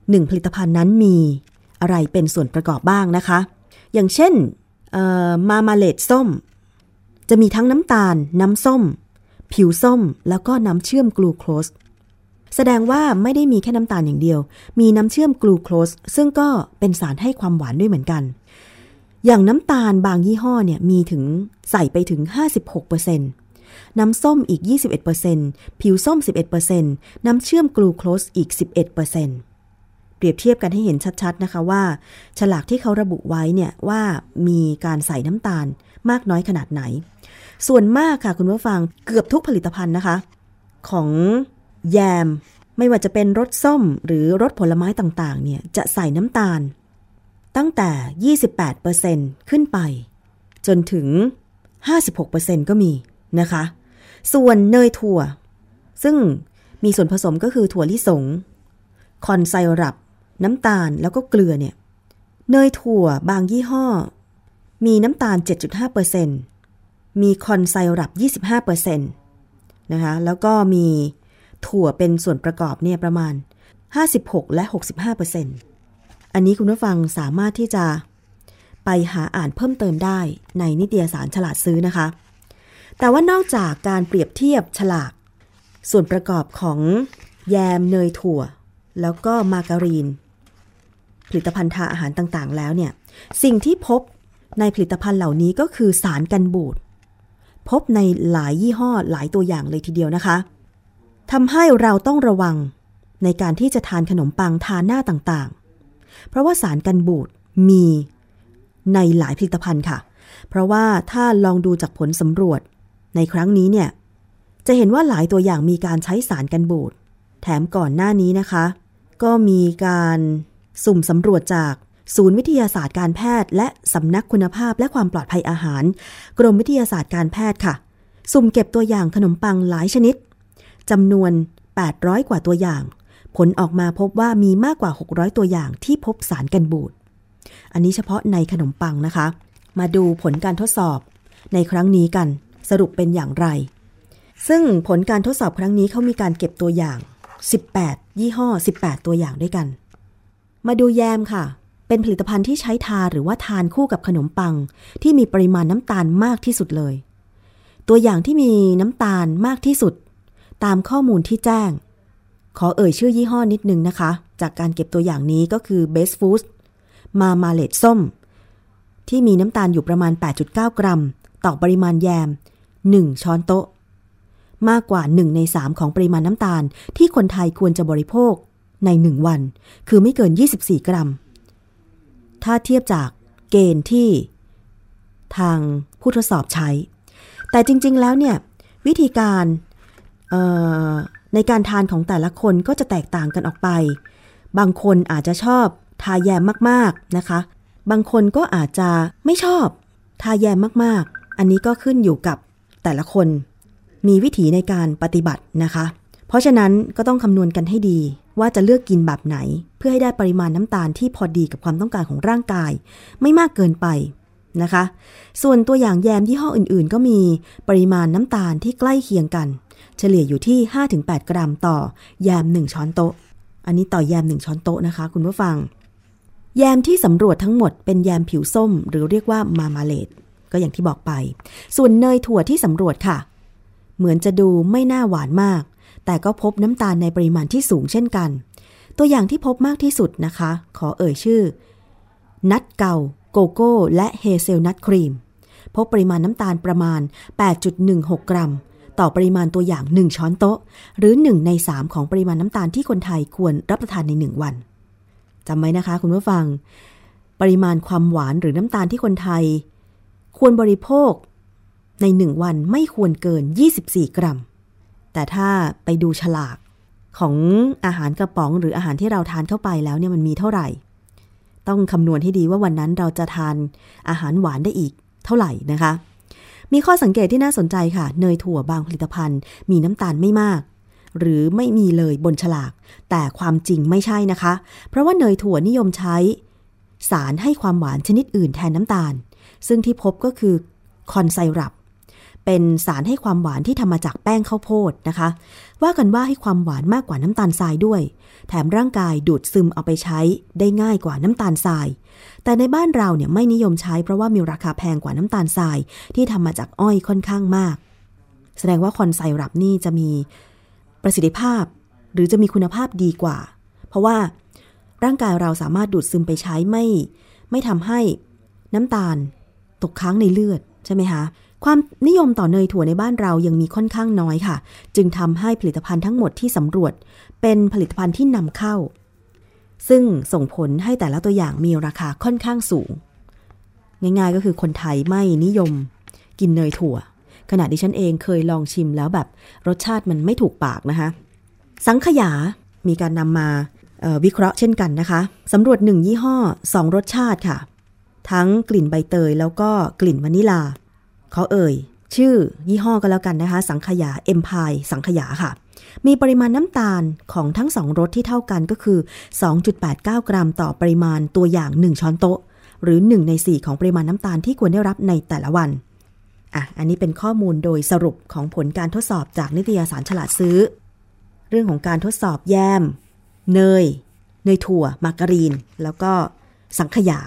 [SPEAKER 2] หนึ่งผลิตภัณฑ์นั้นมีอะไรเป็นส่วนประกอบบ้างนะคะ อย่างเช่นมามาเลดส้ม จะมีทั้งน้ำตาล น้ำส้ม ผิวส้ม แล้วก็น้ำเชื่อมกลูโคสแสดงว่าไม่ได้มีแค่น้ำตาลอย่างเดียว มีน้ำเชื่อมกลูโคสซึ่งก็เป็นสารให้ความหวานด้วยเหมือนกัน อย่างน้ำตาลบางยี่ห้อเนี่ยมีถึงใส่ไปถึง 56% น้ำส้มอีก 21%ผิวส้ม 11%น้ำเชื่อมกลูโคสอีก 11%เปรียบเทียบกันให้เห็นชัดๆนะคะว่า ฉลากที่เขาระบุไว้เนี่ยว่ามีการใส่น้ำตาลมากน้อยขนาดไหน ส่วนมากค่ะคุณผู้ฟังเกือบทุกผลิตภัณฑ์นะคะ ของแยม ไม่ว่าจะเป็นรสส้มหรือรสผลไม้ต่างๆเนี่ยจะใส่น้ำตาล ตั้งแต่ 28%ขึ้นไป จนถึง 56%ก็มี นะคะ ส่วนเนยถั่ว ซึ่งมีส่วนผสมก็คือถั่วลิสง คอนไซรัป น้ำตาลแล้วก็เกลือเนี่ย เนยถั่วบางยี่ห้อ มีน้ำตาล 7.5%มีคอนไซรัป 25%นะคะ แล้วก็มีถั่วเป็นส่วนประกอบเนี่ยประมาณ 56 และ 65%อันนี้คุณผู้ฟังสามารถที่จะไปหาอ่านเพิ่มเติมได้ในนิตยสารฉลาดซื้อนะคะ แต่ว่านอกจากการเปรียบเทียบฉลาก ส่วนประกอบของแยมเนยถั่ว แล้วก็มาการีน ผลิตภัณฑ์ทาอาหารต่างๆ แล้วเนี่ย สิ่งที่พบในผลิตภัณฑ์เหล่านี้ก็คือสารกันบูด พบในหลายยี่ห้อหลายตัวอย่างเลยทีเดียวนะคะทำให้เราต้องระวังในการที่จะทานขนมปังทานหน้าต่างๆ เพราะว่าสารกันบูดมีในหลายผลิตภัณฑ์ค่ะ เพราะว่าถ้าลองดูจากผลสำรวจ ในครั้งนี้เนี่ย จะเห็นว่าหลายตัวอย่างมีการใช้สารกันบูด แถมก่อนหน้านี้นะคะ ก็มีการสุ่มสำรวจจากศูนย์วิทยาศาสตร์การแพทย์ และสำนักคุณภาพและความปลอดภัยอาหาร กรมวิทยาศาสตร์การแพทย์ค่ะ สุ่มเก็บตัวอย่างขนมปังหลายชนิดจำนวน 800 กว่าตัวอย่าง ผลออกมาพบว่ามีมากกว่า 600 ตัวอย่างที่พบสารกันบูด อันนี้เฉพาะในขนมปังนะคะ มาดูผลการทดสอบในครั้งนี้กัน สรุปเป็นอย่างไร ซึ่งผลการทดสอบครั้งนี้เขามีการเก็บตัวอย่าง 18 ยี่ห้อ 18 ตัวอย่างด้วยกัน มาดูแยมค่ะ เป็นผลิตภัณฑ์ที่ใช้ทาหรือว่าทานคู่กับขนมปัง ที่มีปริมาณน้ำตาลมากที่สุดเลย ตัวอย่างที่มีน้ำตาลมากที่สุด ตามข้อมูลที่แจ้ง ขอเอ่ยชื่อยี่ห้อนิดนึงนะคะ จากการเก็บตัวอย่างนี้ก็คือ Best Foods มามาเลดส้ม ที่มีน้ำตาลอยู่ประมาณ 8.9 กรัม ต่อปริมาณแยม 1 ช้อนโต๊ะ มากกว่า 1 ใน 3 ของปริมาณน้ำตาลที่คนไทยควรจะบริโภคใน 1 วัน คือไม่เกิน 24 กรัม ถ้าเทียบจากเกณฑ์ที่ทางผู้ทดสอบใช้ แต่จริง ๆ แล้วเนี่ย วิธีการในการทานของแต่ละคนก็จะแตกต่างกันออกไป บางคนอาจจะชอบทาแยมมากๆนะคะ บางคนก็อาจจะไม่ชอบทาแยมมากๆ อันนี้ก็ขึ้นอยู่กับ แต่ละคนมีวิถีในการปฏิบัตินะคะ เพราะฉะนั้นก็ต้องคำนวณกันให้ดี ว่าจะเลือกกินแบบไหน เพื่อให้ได้ปริมาณน้ำตาลที่พอดีกับความต้องการของร่างกาย ไม่มากเกินไปนะคะ ส่วนตัวอย่างแยมยี่ห้ออื่นๆ ก็มีปริมาณน้ำตาลที่ใกล้เคียงกัน เฉลี่ยอยู่ที่ 5-8 กรัมต่อแยม 1 ช้อนโต๊ะ อันนี้ต่อแยม 1 ช้อนโต๊ะนะคะ คุณผู้ฟัง แยมที่สำรวจทั้งหมดเป็นแยมผิวส้ม หรือเรียกว่ามามาเลด ก็อย่างที่บอกไป ส่วนเนยถั่วที่สำรวจค่ะ เหมือนจะดูไม่น่าหวานมาก แต่ก็พบน้ำตาลในปริมาณที่สูงเช่นกัน ตัวอย่างที่พบมากที่สุดนะคะ ขอเอ่ยชื่อ นัดเกาโกโก้ และเฮเซลนัทครีม พบปริมาณน้ำตาลประมาณ 8.16 กรัม ต่อปริมาณตัวอย่าง 1 ช้อนโต๊ะ หรือ 1 ใน 3 ของปริมาณน้ำตาลที่คนไทยควรรับประทานใน 1 วันจำไว้นะคะคุณผู้ฟัง ปริมาณความหวานหรือน้ำตาลที่คนไทย ควรบริโภคใน1วันไม่ควรเกิน 24 กรัม แต่ถ้าไปดูฉลากของอาหารกระป๋องหรืออาหารที่เราทานเข้าไปแล้วเนี่ยมันมีเท่าไหร่ ต้องคำนวณให้ดีว่าวันนั้นเราจะทานอาหารหวานได้อีกเท่าไหร่นะคะ มีข้อสังเกตที่น่าสนใจค่ะ เนยถั่วบางผลิตภัณฑ์ มีน้ำตาลไม่มาก หรือไม่มีเลยบนฉลาก แต่ความจริงไม่ใช่นะคะ เพราะว่าเนยถั่วนิยมใช้ สารให้ความหวานชนิดอื่นแทนน้ำตาล ซึ่งที่พบก็คือคอนไซรัปเป็นสารให้ความหวานที่ทำมาจากแป้งข้าวโพดนะคะ ว่ากันว่าให้ความหวานมากกว่าน้ำตาลทรายด้วย แถมร่างกายดูดซึมเอาไปใช้ได้ง่ายกว่าน้ำตาลทราย แต่ในบ้านเราเนี่ยไม่นิยมใช้เพราะว่ามีราคาแพงกว่าน้ำตาลทราย ที่ทำมาจากอ้อยค่อนข้างมาก แสดงว่าคอนไซรัปนี่จะมีประสิทธิภาพ หรือจะมีคุณภาพดีกว่า เพราะว่าร่างกายเราสามารถดูดซึมไปใช้ไม่ ไม่ทำให้น้ำตาล ตกค้างในเลือดใช่ไหมคะความนิยมต่อเนยถั่วในบ้านเรายังมีค่อนข้างน้อยค่ะ จึงทำให้ผลิตภัณฑ์ทั้งหมดที่สำรวจ เป็นผลิตภัณฑ์ที่นำเข้า ซึ่งส่งผลให้แต่ละตัวอย่างมีราคาค่อนข้างสูง ง่ายๆก็คือคนไทยไม่นิยม กินเนยถั่ว ขณะดิฉันเองเคยลองชิมแล้วแบบรสชาติมันไม่ถูกปากนะคะ สังขยา มีการนำมาวิเคราะห์เช่นกันนะคะสำรวจหนึ่งยี่ห้อสองรสชาติค่ะ ทั้งกลิ่นใบเตยแล้วก็กลิ่นวานิลา เขาเอ่ย ชื่อยี่ห้อก็แล้วกันนะคะ สังขยาเอ็มพายสังขยาค่ะ มีปริมาณน้ำตาลของทั้งสองรสที่เท่ากันก็คือ 2.89 กรัมต่อปริมาณตัวอย่าง 1 ช้อนโต๊ะ หรือ 1 ใน 4 ของปริมาณน้ำตาลที่ควรได้รับในแต่ละวันอะอันนี้เป็นข้อมูลโดยสรุปของผลการทดสอบจากนิตยสารฉลาดซื้อ เรื่องของการทดสอบแยม เนย เนยถั่ว มาการีน แล้วก็สังขยา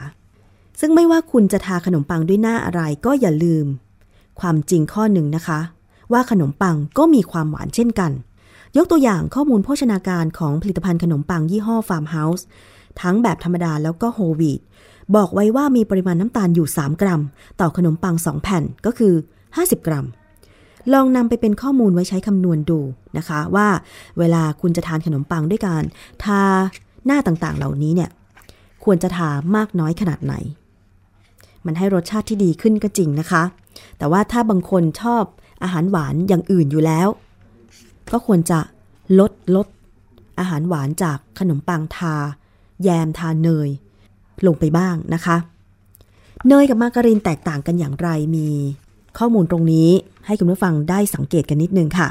[SPEAKER 2] ซึ่งไม่ว่าคุณจะทาขนมปังด้วยหน้าอะไรก็อย่าลืม ความจริงข้อหนึ่งนะคะ ว่าขนมปังก็มีความหวานเช่นกัน ยกตัวอย่างข้อมูลโภชนาการของผลิตภัณฑ์ขนมปังยี่ห้อฟาร์มเฮาส์ทั้งแบบธรรมดาแล้วก็โฮลวีตบอกไว้ว่ามีปริมาณน้ำตาลอยู่ 3 กรัม ต่อขนมปัง 2 แผ่นก็คือ 50 กรัม ลองนำไปเป็นข้อมูลไว้ใช้คำนวณดูนะคะ ว่าเวลาคุณจะทานขนมปังด้วยการทาหน้าต่างๆ เหล่านี้เนี่ย ควรจะทามากน้อยขนาดไหน มันให้รสชาติที่ดีขึ้นก็จริงนะคะ แต่ว่าถ้าบางคนชอบอาหารหวานอย่างอื่นอยู่แล้ว ก็ควรจะลดลด อาหารหวานจากขนมปังทา แยมทาเนย ลงไปบ้างนะคะ เนยกับมาการีนแตกต่างกันอย่างไรมีข้อมูลตรงนี้ให้คุณผู้ฟังได้สังเกตกันนิดนึงค่ะ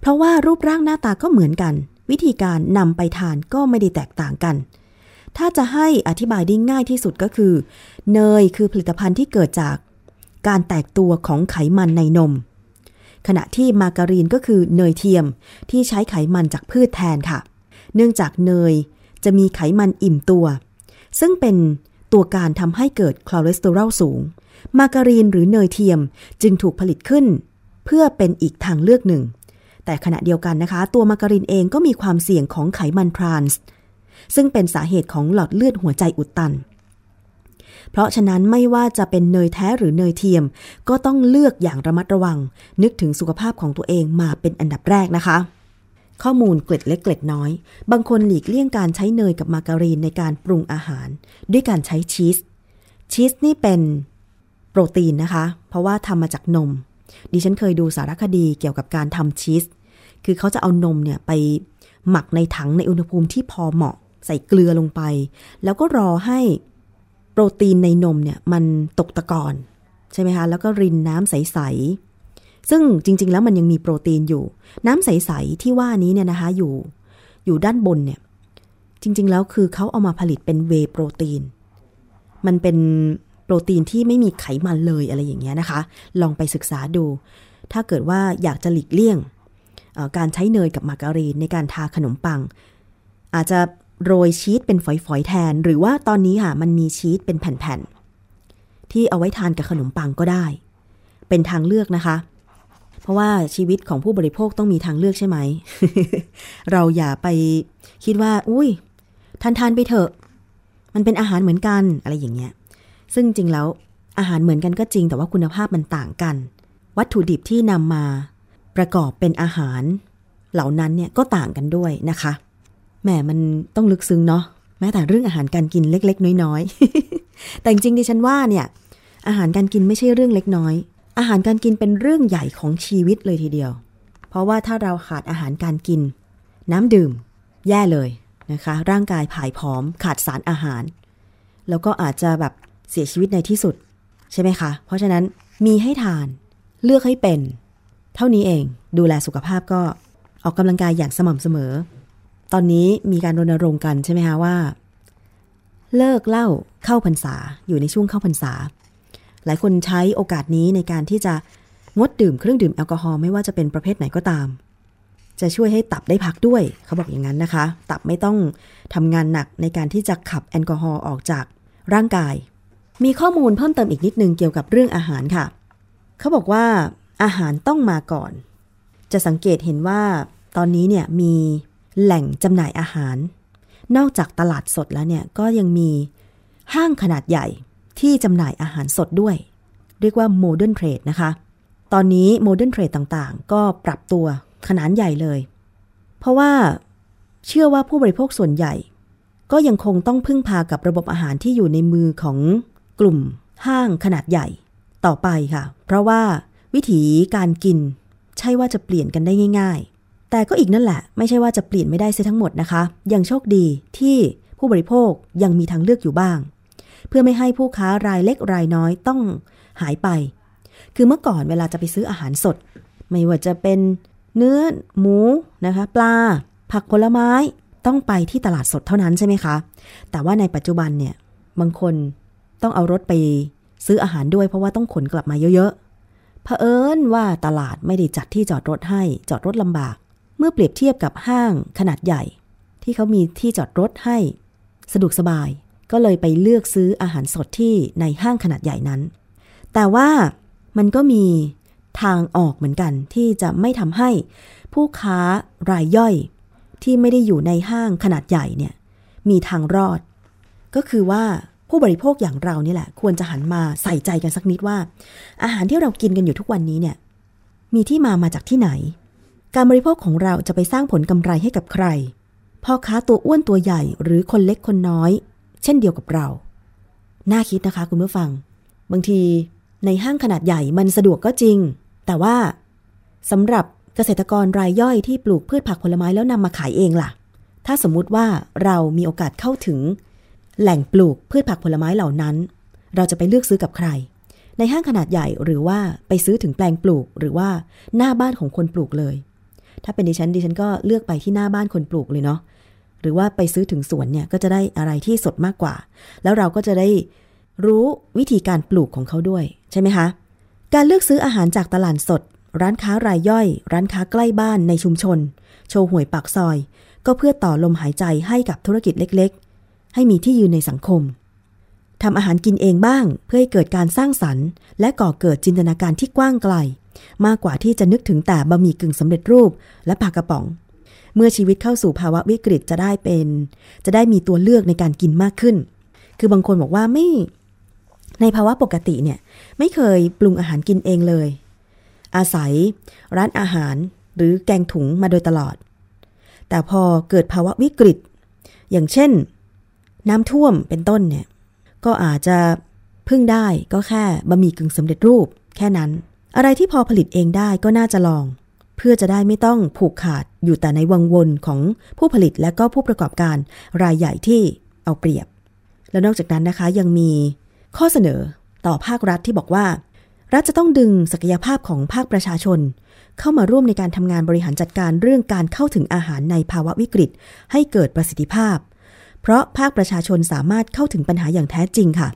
[SPEAKER 2] เพราะว่ารูปร่างหน้าตาก็เหมือนกัน วิธีการนำไปทานก็ไม่ได้แตกต่างกัน ถ้าจะให้อธิบายได้ง่ายที่สุดก็คือ เนยคือผลิตภัณฑ์ที่เกิดจากการแตกตัวของไขมันในนม ขณะที่มาการีนก็คือเนยเทียมที่ใช้ไขมันจากพืชแทนค่ะ เนื่องจากเนยจะมีไขมันอิ่มตัว ซึ่งเป็นตัวการทำให้เกิดคอเลสเตอรอลสูง มาการีนหรือเนยเทียมจึงถูกผลิตขึ้น เพื่อเป็นอีกทางเลือกหนึ่ง แต่ขณะเดียวกันนะคะ ตัวมาการีนเองก็มีความเสี่ยงของไขมันทรานส์ ซึ่งเป็นสาเหตุของหลอดเลือดหัวใจอุดตัน เพราะฉะนั้นไม่ว่าจะเป็นเนยแท้หรือเนยเทียม ก็ต้องเลือกอย่างระมัดระวัง นึกถึงสุขภาพของตัวเองมาเป็นอันดับแรกนะคะข้อมูลเกล็ดเล็กเกล็ดน้อย บางคนหลีกเลี่ยงการใช้เนยกับมาการีนในการปรุงอาหาร ด้วยการใช้ชีส ชีสนี่เป็นโปรตีนนะคะ เพราะว่าทำมาจากนม ดิฉันเคยดูสารคดีเกี่ยวกับการทำชีส คือเขาจะเอานมเนี่ยไปหมักในถังในอุณหภูมิที่พอเหมาะ ใส่เกลือลงไป แล้วก็รอให้โปรตีนในนมเนี่ยมันตกตะกอนใช่ไหมคะแล้วก็รินน้ำใส ๆ ซึ่งจริง ๆ แล้วมันยังมีโปรตีนอยู่ น้ำใส ๆ ที่ว่านี้เนี่ยนะคะอยู่อยู่ด้านบนเนี่ยจริง ๆ แล้วคือเขาเอามาผลิตเป็นเวโปรตีน มันเป็นโปรตีนที่ไม่มีไขมันเลยอะไรอย่างเงี้ยนะคะ ลองไปศึกษาดู ถ้าเกิดว่าอยากจะหลีกเลี่ยง การใช้เนยกับมาการีนในการทาขนมปัง อาจจะ โรยชีสเป็นฝอยๆแทน หรือว่าตอนนี้ค่ะมันมีชีสเป็นแผ่นๆ ที่เอาไว้ทานกับขนมปังก็ได้ เป็นทางเลือกนะคะ เพราะว่าชีวิตของผู้บริโภคต้องมีทางเลือกใช่ไหม เราอย่าไปคิดว่า อุ้ยทานทานไปเถอะ มันเป็นอาหารเหมือนกันอะไรอย่างเงี้ย ซึ่งจริงแล้วอาหารเหมือนกันก็จริง แต่ว่าคุณภาพมันต่างกัน วัตถุดิบที่นำมาประกอบเป็นอาหาร เหล่านั้นเนี่ยก็ต่างกันด้วยนะคะ แหมมันต้องลึกซึ้งเนาะแม้แต่เรื่องอาหารการกินเล็ก ๆ น้อยๆ แต่จริงๆดิฉันว่าเนี่ย อาหารการกินไม่ใช่เรื่องเล็กน้อย อาหารการกินเป็นเรื่องใหญ่ของชีวิตเลยทีเดียว เพราะว่าถ้าเราขาดอาหารการกิน น้ำดื่ม แย่เลยนะคะ ร่างกายผายผอม ขาดสารอาหาร แล้วก็อาจจะแบบเสียชีวิตในที่สุด ใช่ไหมคะ เพราะฉะนั้นมีให้ทานเลือกให้เป็น เท่านี้เองดูแลสุขภาพก็ออกกำลังกายอย่างสม่ำเสมอ ตอนนี้มีการรณรงค์กันใช่ไหมคะว่า เลิกเหล้าเข้าพรรษาอยู่ในช่วงเข้าพรรษา หลายคนใช้โอกาสนี้ในการที่จะงดดื่มเครื่องดื่มแอลกอฮอล์ไม่ว่าจะเป็นประเภทไหนก็ตาม จะช่วยให้ตับได้พักด้วย เขาบอกอย่างนั้นนะคะ ตับไม่ต้องทำงานหนักในการที่จะขับแอลกอฮอล์ออกจากร่างกาย มีข้อมูลเพิ่มเติมอีกนิดนึงเกี่ยวกับเรื่องอาหารค่ะ เขาบอกว่าอาหารต้องมาก่อน จะสังเกตเห็นว่าตอนนี้เนี่ยมี แหล่งจำหน่ายอาหาร นอกจากตลาดสดแล้วเนี่ยก็ยังมีห้างขนาดใหญ่ที่จำหน่ายอาหารสดด้วย เรียกว่า modern trade นะคะ ตอนนี้ modern trade ต่างๆ ก็ปรับตัวขนาดใหญ่เลย เพราะว่าเชื่อว่าผู้บริโภคส่วนใหญ่ ก็ยังคงต้องพึ่งพากับระบบอาหารที่อยู่ในมือของกลุ่มห้างขนาดใหญ่ต่อไปค่ะ เพราะว่าวิถีการกินใช่ว่าจะเปลี่ยนกันได้ง่าย แต่ก็อีกนั่นแหละ ไม่ใช่ว่าจะเปลี่ยนไม่ได้เสียทั้งหมดนะคะ ยังโชคดีที่ผู้บริโภคยังมีทางเลือกอยู่บ้าง เพื่อไม่ให้ผู้ค้ารายเล็กรายน้อยต้องหายไป คือเมื่อก่อนเวลาจะไปซื้ออาหารสด ไม่ว่าจะเป็นเนื้อหมูนะคะปลา ผักผลไม้ต้องไปที่ตลาดสดเท่านั้นใช่ไหมคะ แต่ว่าในปัจจุบันเนี่ยบางคนต้องเอารถไปซื้ออาหารด้วยเพราะว่าต้องขนกลับมาเยอะๆเผอิญว่าตลาดไม่ได้จัดที่จอดรถให้จอดรถลำบาก เมื่อเปรียบเทียบกับห้างขนาดใหญ่ ที่เขามีที่จอดรถให้ สะดวกสบายก็เลยไปเลือกซื้ออาหารสดที่ในห้างขนาดใหญ่นั้น แต่ว่ามันก็มีทางออกเหมือนกันที่จะไม่ทำให้ผู้ค้ารายย่อยที่ไม่ได้อยู่ในห้างขนาดใหญ่เนี่ยมีทางรอด ก็คือว่าผู้บริโภคอย่างเรานี่แหละ ควรจะหันมาใส่ใจกันสักนิดว่า อาหารที่เรากินกันอยู่ทุกวันนี้เนี่ย มีที่มามาจากที่ไหน การบริโภคของเราจะไปสร้างผลกำไรให้กับใคร พ่อค้าตัวอ้วนตัวใหญ่หรือคนเล็กคนน้อย เช่นเดียวกับเรา น่าคิดนะคะคุณผู้ฟัง บางทีในห้างขนาดใหญ่มันสะดวกก็จริง แต่ว่าสำหรับเกษตรกรรายย่อยที่ปลูกพืชผักผลไม้แล้วนำมาขายเองล่ะ ถ้าสมมุติว่าเรามีโอกาสเข้าถึง แหล่งปลูกพืชผักผลไม้เหล่านั้น เราจะไปเลือกซื้อกับใคร ในห้างขนาดใหญ่หรือว่าไปซื้อถึงแปลงปลูกหรือว่าหน้าบ้านของคนปลูกเลย ถ้าเป็นดิฉันดิฉันก็เลือกไปที่หน้าบ้านคนปลูกเลยเนาะหรือว่าไปซื้อถึงสวนเนี่ยก็จะได้อะไรที่สดมากกว่า แล้วเราก็จะได้รู้วิธีการปลูกของเขาด้วยใช่ไหมคะการเลือกซื้ออาหารจากตลาดสด ร้านค้ารายย่อย ร้านค้าใกล้บ้านในชุมชน โชว์หวยปากซอย ก็เพื่อต่อลมหายใจให้กับธุรกิจเล็กๆ ให้มีที่ยืนในสังคมทำอาหารกินเองบ้าง เพื่อให้เกิดการสร้างสรรค์ และก่อเกิดจินตนาการที่กว้างไกล มากกว่าที่จะนึกถึงแต่บะหมี่กึ่งสำเร็จรูปและปากกระป๋อง เมื่อชีวิตเข้าสู่ภาวะวิกฤตจะได้เป็น จะได้มีตัวเลือกในการกินมากขึ้น คือบางคนบอกว่าไม่ ในภาวะปกติเนี่ยไม่เคยปรุงอาหารกินเองเลย อาศัย ร้านอาหารหรือแกงถุงมาโดยตลอด แต่พอเกิดภาวะวิกฤต อย่างเช่น น้ำท่วมเป็นต้นเนี่ยก็อาจจะพึ่งได้ก็แค่บะหมี่กึ่งสำเร็จรูปแค่นั้น อะไรที่พอผลิตเองได้ก็น่าจะลอง เพื่อจะได้ไม่ต้องผูกขาดอยู่แต่ในวังวนของผู้ผลิตและก็ผู้ประกอบการรายใหญ่ที่เอาเปรียบ แล้วนอกจากนั้นนะคะยังมีข้อเสนอต่อภาครัฐที่บอกว่า รัฐจะต้องดึงศักยภาพของภาคประชาชน เข้ามาร่วมในการทำงานบริหารจัดการเรื่องการเข้าถึงอาหารในภาวะวิกฤต ให้เกิดประสิทธิภาพ เพราะภาคประชาชนสามารถเข้าถึงปัญหาอย่างแท้จริงค่ะ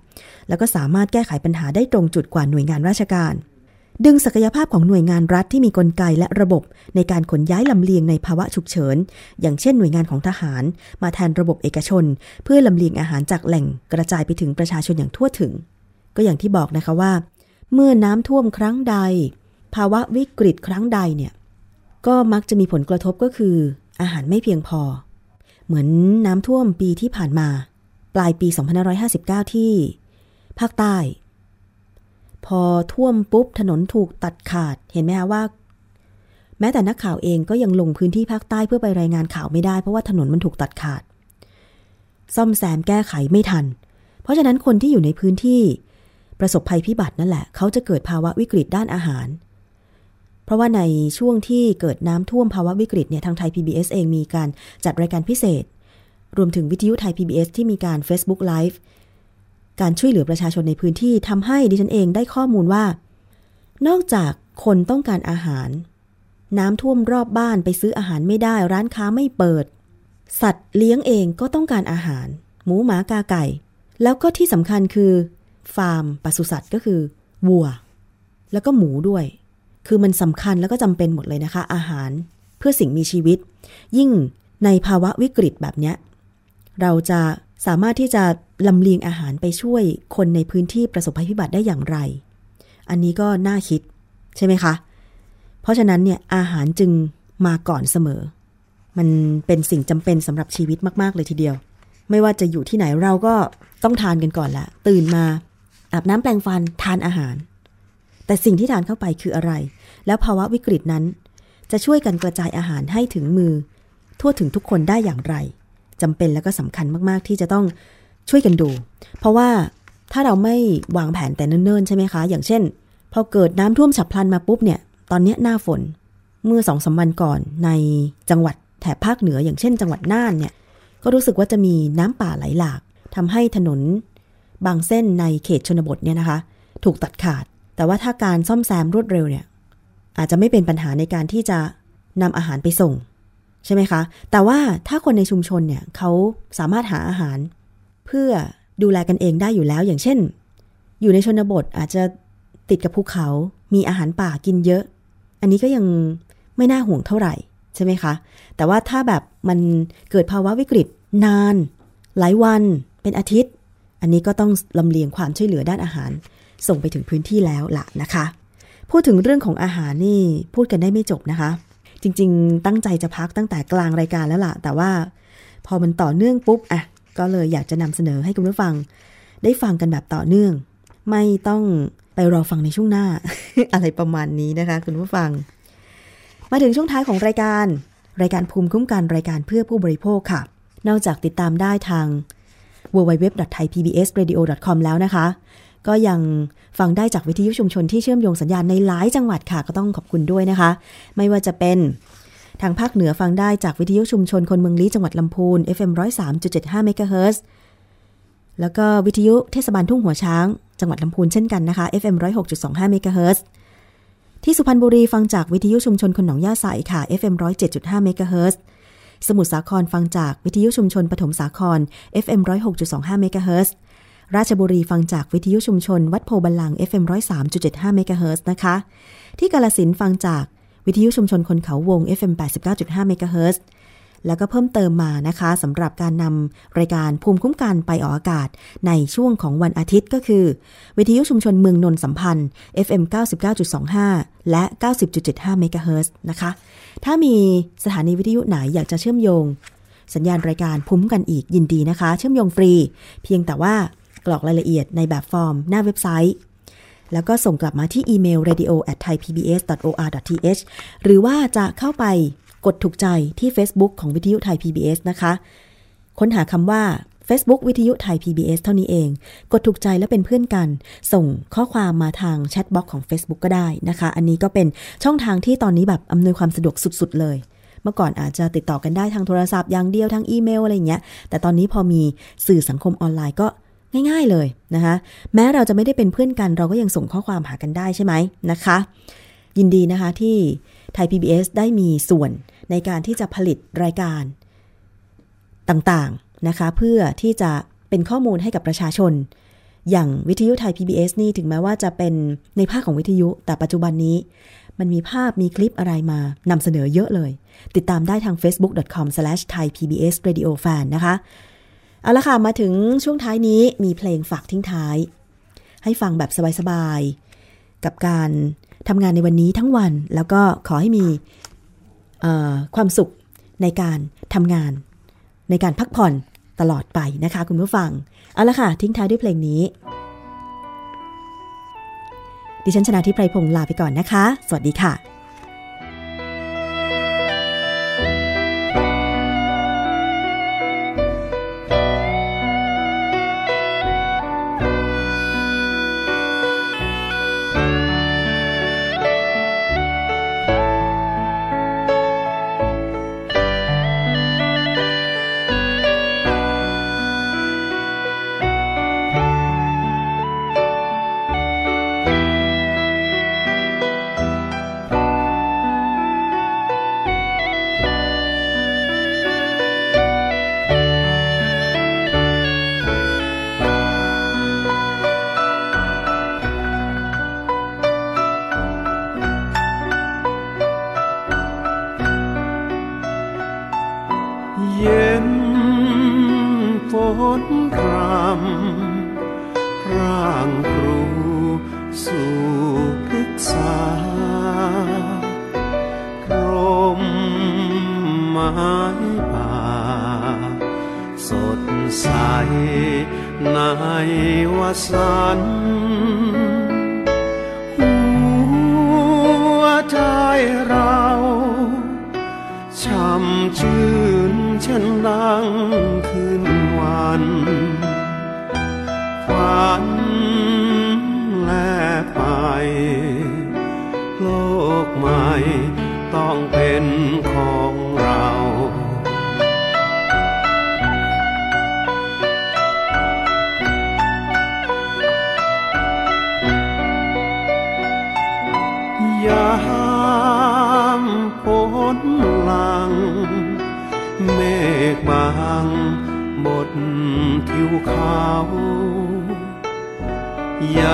[SPEAKER 2] แล้วก็สามารถแก้ไขปัญหาได้ตรงจุดกว่าหน่วยงานราชการ ดึงศักยภาพของหน่วยงานรัฐที่มีกลไกและระบบในการขนย้ายลำเลียงในภาวะฉุกเฉิน อย่างเช่นหน่วยงานของทหาร มาแทนระบบเอกชน เพื่อลำเลียงอาหารจากแหล่งกระจายไปถึงประชาชนอย่างทั่วถึง ก็อย่างที่บอกนะคะว่า เมื่อน้ำท่วมครั้งใด ภาวะวิกฤตครั้งใดเนี่ยก็มักจะมีผลกระทบก็คือ อาหารไม่เพียงพอ เหมือนน้ำท่วมปีที่ผ่านมา ปลายปี 2559 ที่ ภาคใต้ พอท่วมปุ๊บถนนถูกตัดขาด เห็นไหมคะว่า แม้แต่นักข่าวเองก็ยังลงพื้นที่ภาคใต้เพื่อไปรายงานข่าวไม่ได้ เพราะว่าถนนมันถูกตัดขาด ซ่อมแซมแก้ไขไม่ทัน เพราะฉะนั้นคนที่อยู่ในพื้นที่ประสบภัยพิบัตินั่นแหละ เขาจะเกิดภาวะวิกฤตด้านอาหาร เพราะว่าในช่วงที่เกิดน้ำท่วมภาวะวิกฤตเนี่ยทางไทย PBS เองมีการจัดรายการพิเศษ รวมถึงวิทยุไทย PBS ที่มีการ Facebook Live การช่วยเหลือประชาชนในพื้นที่ทำให้ดิฉันเองได้ข้อมูลว่า นอกจากคนต้องการอาหาร น้ำท่วมรอบบ้านไปซื้ออาหารไม่ได้ ร้านค้าไม่เปิด สัตว์เลี้ยงเองก็ต้องการอาหาร หมูหมากาไก่ แล้วก็ที่สำคัญคือ ฟาร์มปศุสัตว์ก็คือวัว แล้วก็หมูด้วย คือมันสำคัญแล้วก็จำเป็นหมดเลยนะคะ อาหารเพื่อสิ่งมีชีวิต ยิ่งในภาวะวิกฤตแบบเนี้ยเราจะสามารถที่จะ ลำเลียงอาหารไปช่วยคนในพื้นที่ประสบภัยพิบัติได้อย่างไร อันนี้ก็น่าคิดใช่ไหมคะ เพราะฉะนั้นเนี่ยอาหารจึงมาก่อนเสมอ มันเป็นสิ่งจำเป็นสำหรับชีวิตมาก ๆ เลยทีเดียว ไม่ว่าจะอยู่ที่ไหนเราก็ต้องทานกันก่อนละตื่นมาอาบน้ำแปรงฟันทานอาหาร แต่สิ่งที่ทานเข้าไปคืออะไร แล้วภาวะวิกฤตนั้น จะช่วยกันกระจายอาหารให้ถึงมือ ทั่วถึงทุกคนได้อย่างไรจำเป็นแล้วก็สำคัญมาก ๆ ที่จะต้อง ช่วยกันดู เพราะว่าถ้าเราไม่วางแผนแต่เนิ่นๆใช่ไหมคะ อย่างเช่น พอเกิดน้ำท่วมฉับพลันมาปุ๊บเนี่ย ตอนนี้หน้าฝนเมื่อสองสาวันก่อนในจังหวัดแถบภาคเหนือ อย่างเช่น จังหวัดน่านเนี่ย ก็รู้สึกว่าจะมีน้ำป่าไหลหลากทำให้ถนน บางเส้นในเขตชนบทเนี่ยนะคะ ถูกตัดขาด แต่ว่าถ้าการซ่อมแซมรวดเร็วเนี่ย อาจจะไม่เป็นปัญหาในการที่จะนำอาหารไปส่ง ใช่ไหมคะ แต่ว่าถ้าคนในชุมชนเนี่ยเขาสามารถหาอาหาร เพื่อดูแลกันเองได้อยู่แล้ว อย่างเช่น อยู่ในชนบทอาจจะติดกับภูเขามีอาหารป่ากินเยอะ อันนี้ก็ยังไม่น่าห่วงเท่าไหร่ใช่ไหมคะ แต่ว่าถ้าแบบมันเกิดภาวะวิกฤตนาน หลายวันเป็นอาทิตย์ อันนี้ก็ต้องลำเลียงความช่วยเหลือด้านอาหาร ส่งไปถึงพื้นที่แล้วล่ะนะคะ พูดถึงเรื่องของอาหารนี่พูดกันได้ไม่จบนะคะ จริง ๆ ตั้งใจจะพักตั้งแต่กลางรายการแล้วล่ะ แต่ว่า พอมันต่อเนื่องปุ๊บอะ ก็เลยอยากจะนำเสนอให้คุณผู้ฟัง ได้ฟังกันแบบต่อเนื่อง ไม่ต้องไปรอฟังในช่วงหน้า อะไรประมาณนี้นะคะ คุณผู้ฟัง มาถึงช่วงท้ายของรายการ รายการภูมิคุ้มกันรายการเพื่อผู้บริโภคค่ะ นอกจากติดตามได้ทาง www.thaipbsradio.com แล้วนะคะ ก็ยังฟังได้จากวิทยุชุมชนที่เชื่อมโยงสัญญาณในหลายจังหวัดค่ะ ก็ต้องขอบคุณด้วยนะคะ ไม่ว่าจะเป็น ทางภาคเหนือฟังได้จากวิทยุชุมชนคนเมืองลี้จังหวัดลำพูน FM 103.75เมกะเฮิรตซ์แล้วก็วิทยุเทศบาลทุ่งหัวช้าง จังหวัดลำพูนเช่นกันนะคะ FM 106.25เมกะเฮิรตซ์ที่สุพรรณบุรีฟังจากวิทยุชุมชนคนหนองหญ้าไซค่ะ FM 107.5เมกะเฮิรตซ์สมุทรสาครฟังจากวิทยุชุมชนปฐมสาคร FM 106.25เมกะเฮิรตซ์ราชบุรีฟังจากวิทยุชุมชน วัดโพธิ์บัลลังก์ FM 103.75เมกะเฮิรตซ์นะคะ ที่กาฬสินธุ์ฟังจาก วิทยุชุมชนคนเขาวง FM 89.5เมกะเฮิรตแล้วก็เพิ่มเติมมานะคะสำหรับการนำรายการภูมิคุ้มกันไปออกอากาศ ในช่วงของวันอาทิตย์ก็คือ วิทยุชุมชนเมืองนนสัมพันธ์ FM 99.25 และ 90.75เมกะเฮิรตซ์นะคะ ถ้ามีสถานีวิทยุไหนอยากจะเชื่อมโยง สัญญาณรายการภูมิกันอีกยินดีนะคะ เชื่อมโยงฟรี เพียงแต่ว่า
[SPEAKER 1] กรอกรายละเอียดในแบบฟอร์มหน้าเว็บไซต์ แล้วก็ส่งกลับมาที่อีเมล radio at thaipbs.or.th หรือว่าจะเข้าไปกดถูกใจที่ Facebook ของวิทยุไทย PBS นะคะ ค้นหาคำว่า Facebook วิทยุไทย PBS เท่านี้เอง กดถูกใจและเป็นเพื่อนกัน ส่งข้อความมาทาง chat box ของ Facebook ก็ได้นะคะ อันนี้ก็เป็นช่องทางที่ตอนนี้แบบอำนวยความสะดวกสุด ๆ เลย เมื่อก่อนอาจจะติดต่อกันได้ทางโทรศัพท์อย่างเดียวทางอีเมลอะไรเงี้ย แต่ตอนนี้พอมีสื่อสังคมออนไลน์ก็ ง่ายๆเลยนะคะแม้เราจะไม่ได้เป็นเพื่อนกัน เราก็ยังส่งข้อความหากันได้ใช่ไหมนะคะ ยินดีนะคะที่ไทย PBS ได้มีส่วนในการที่จะผลิตรายการต่างๆนะคะ เพื่อที่จะเป็นข้อมูลให้กับประชาชน อย่างวิทยุไทย PBS นี่ถึงแม้ว่าจะเป็นในภาคของวิทยุแต่ปัจจุบันนี้ มันมีภาพมีคลิปอะไรมานำเสนอเยอะเลย ติดตามได้ทาง facebook.com/thaipbsradiofan นะคะ เอาละค่ะมาถึงช่วงท้ายนี้มีเพลงฝากทิ้งท้าย ให้ฟังแบบสบายๆ กับการทำงานในวันนี้ทั้งวัน แล้วก็ขอให้มีความสุขในการทำงาน ในการพักผ่อนตลอดไปนะคะ คุณผู้ฟัง เอาละค่ะ ทิ้งท้ายด้วยเพลงนี้ ดิฉันชนะทิพไพรพงศ์ลาไปก่อนนะคะ สวัสดีค่ะ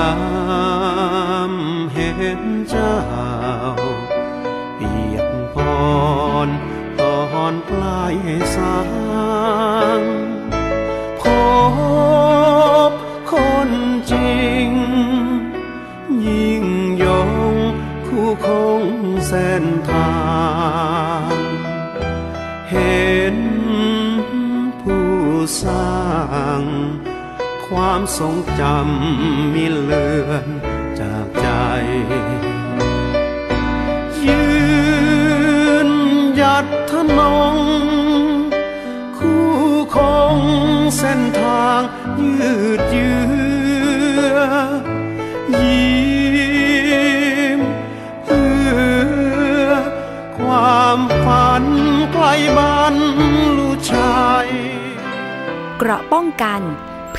[SPEAKER 1] caminar. ทรงจำมิเลือนจากใจ ยืนหยัดทะนง คู่คงเส้นทางยืดยื้อยิ้มเพื่อความฝันไกลบ้านลูกชาย
[SPEAKER 3] เกราะป้องกัน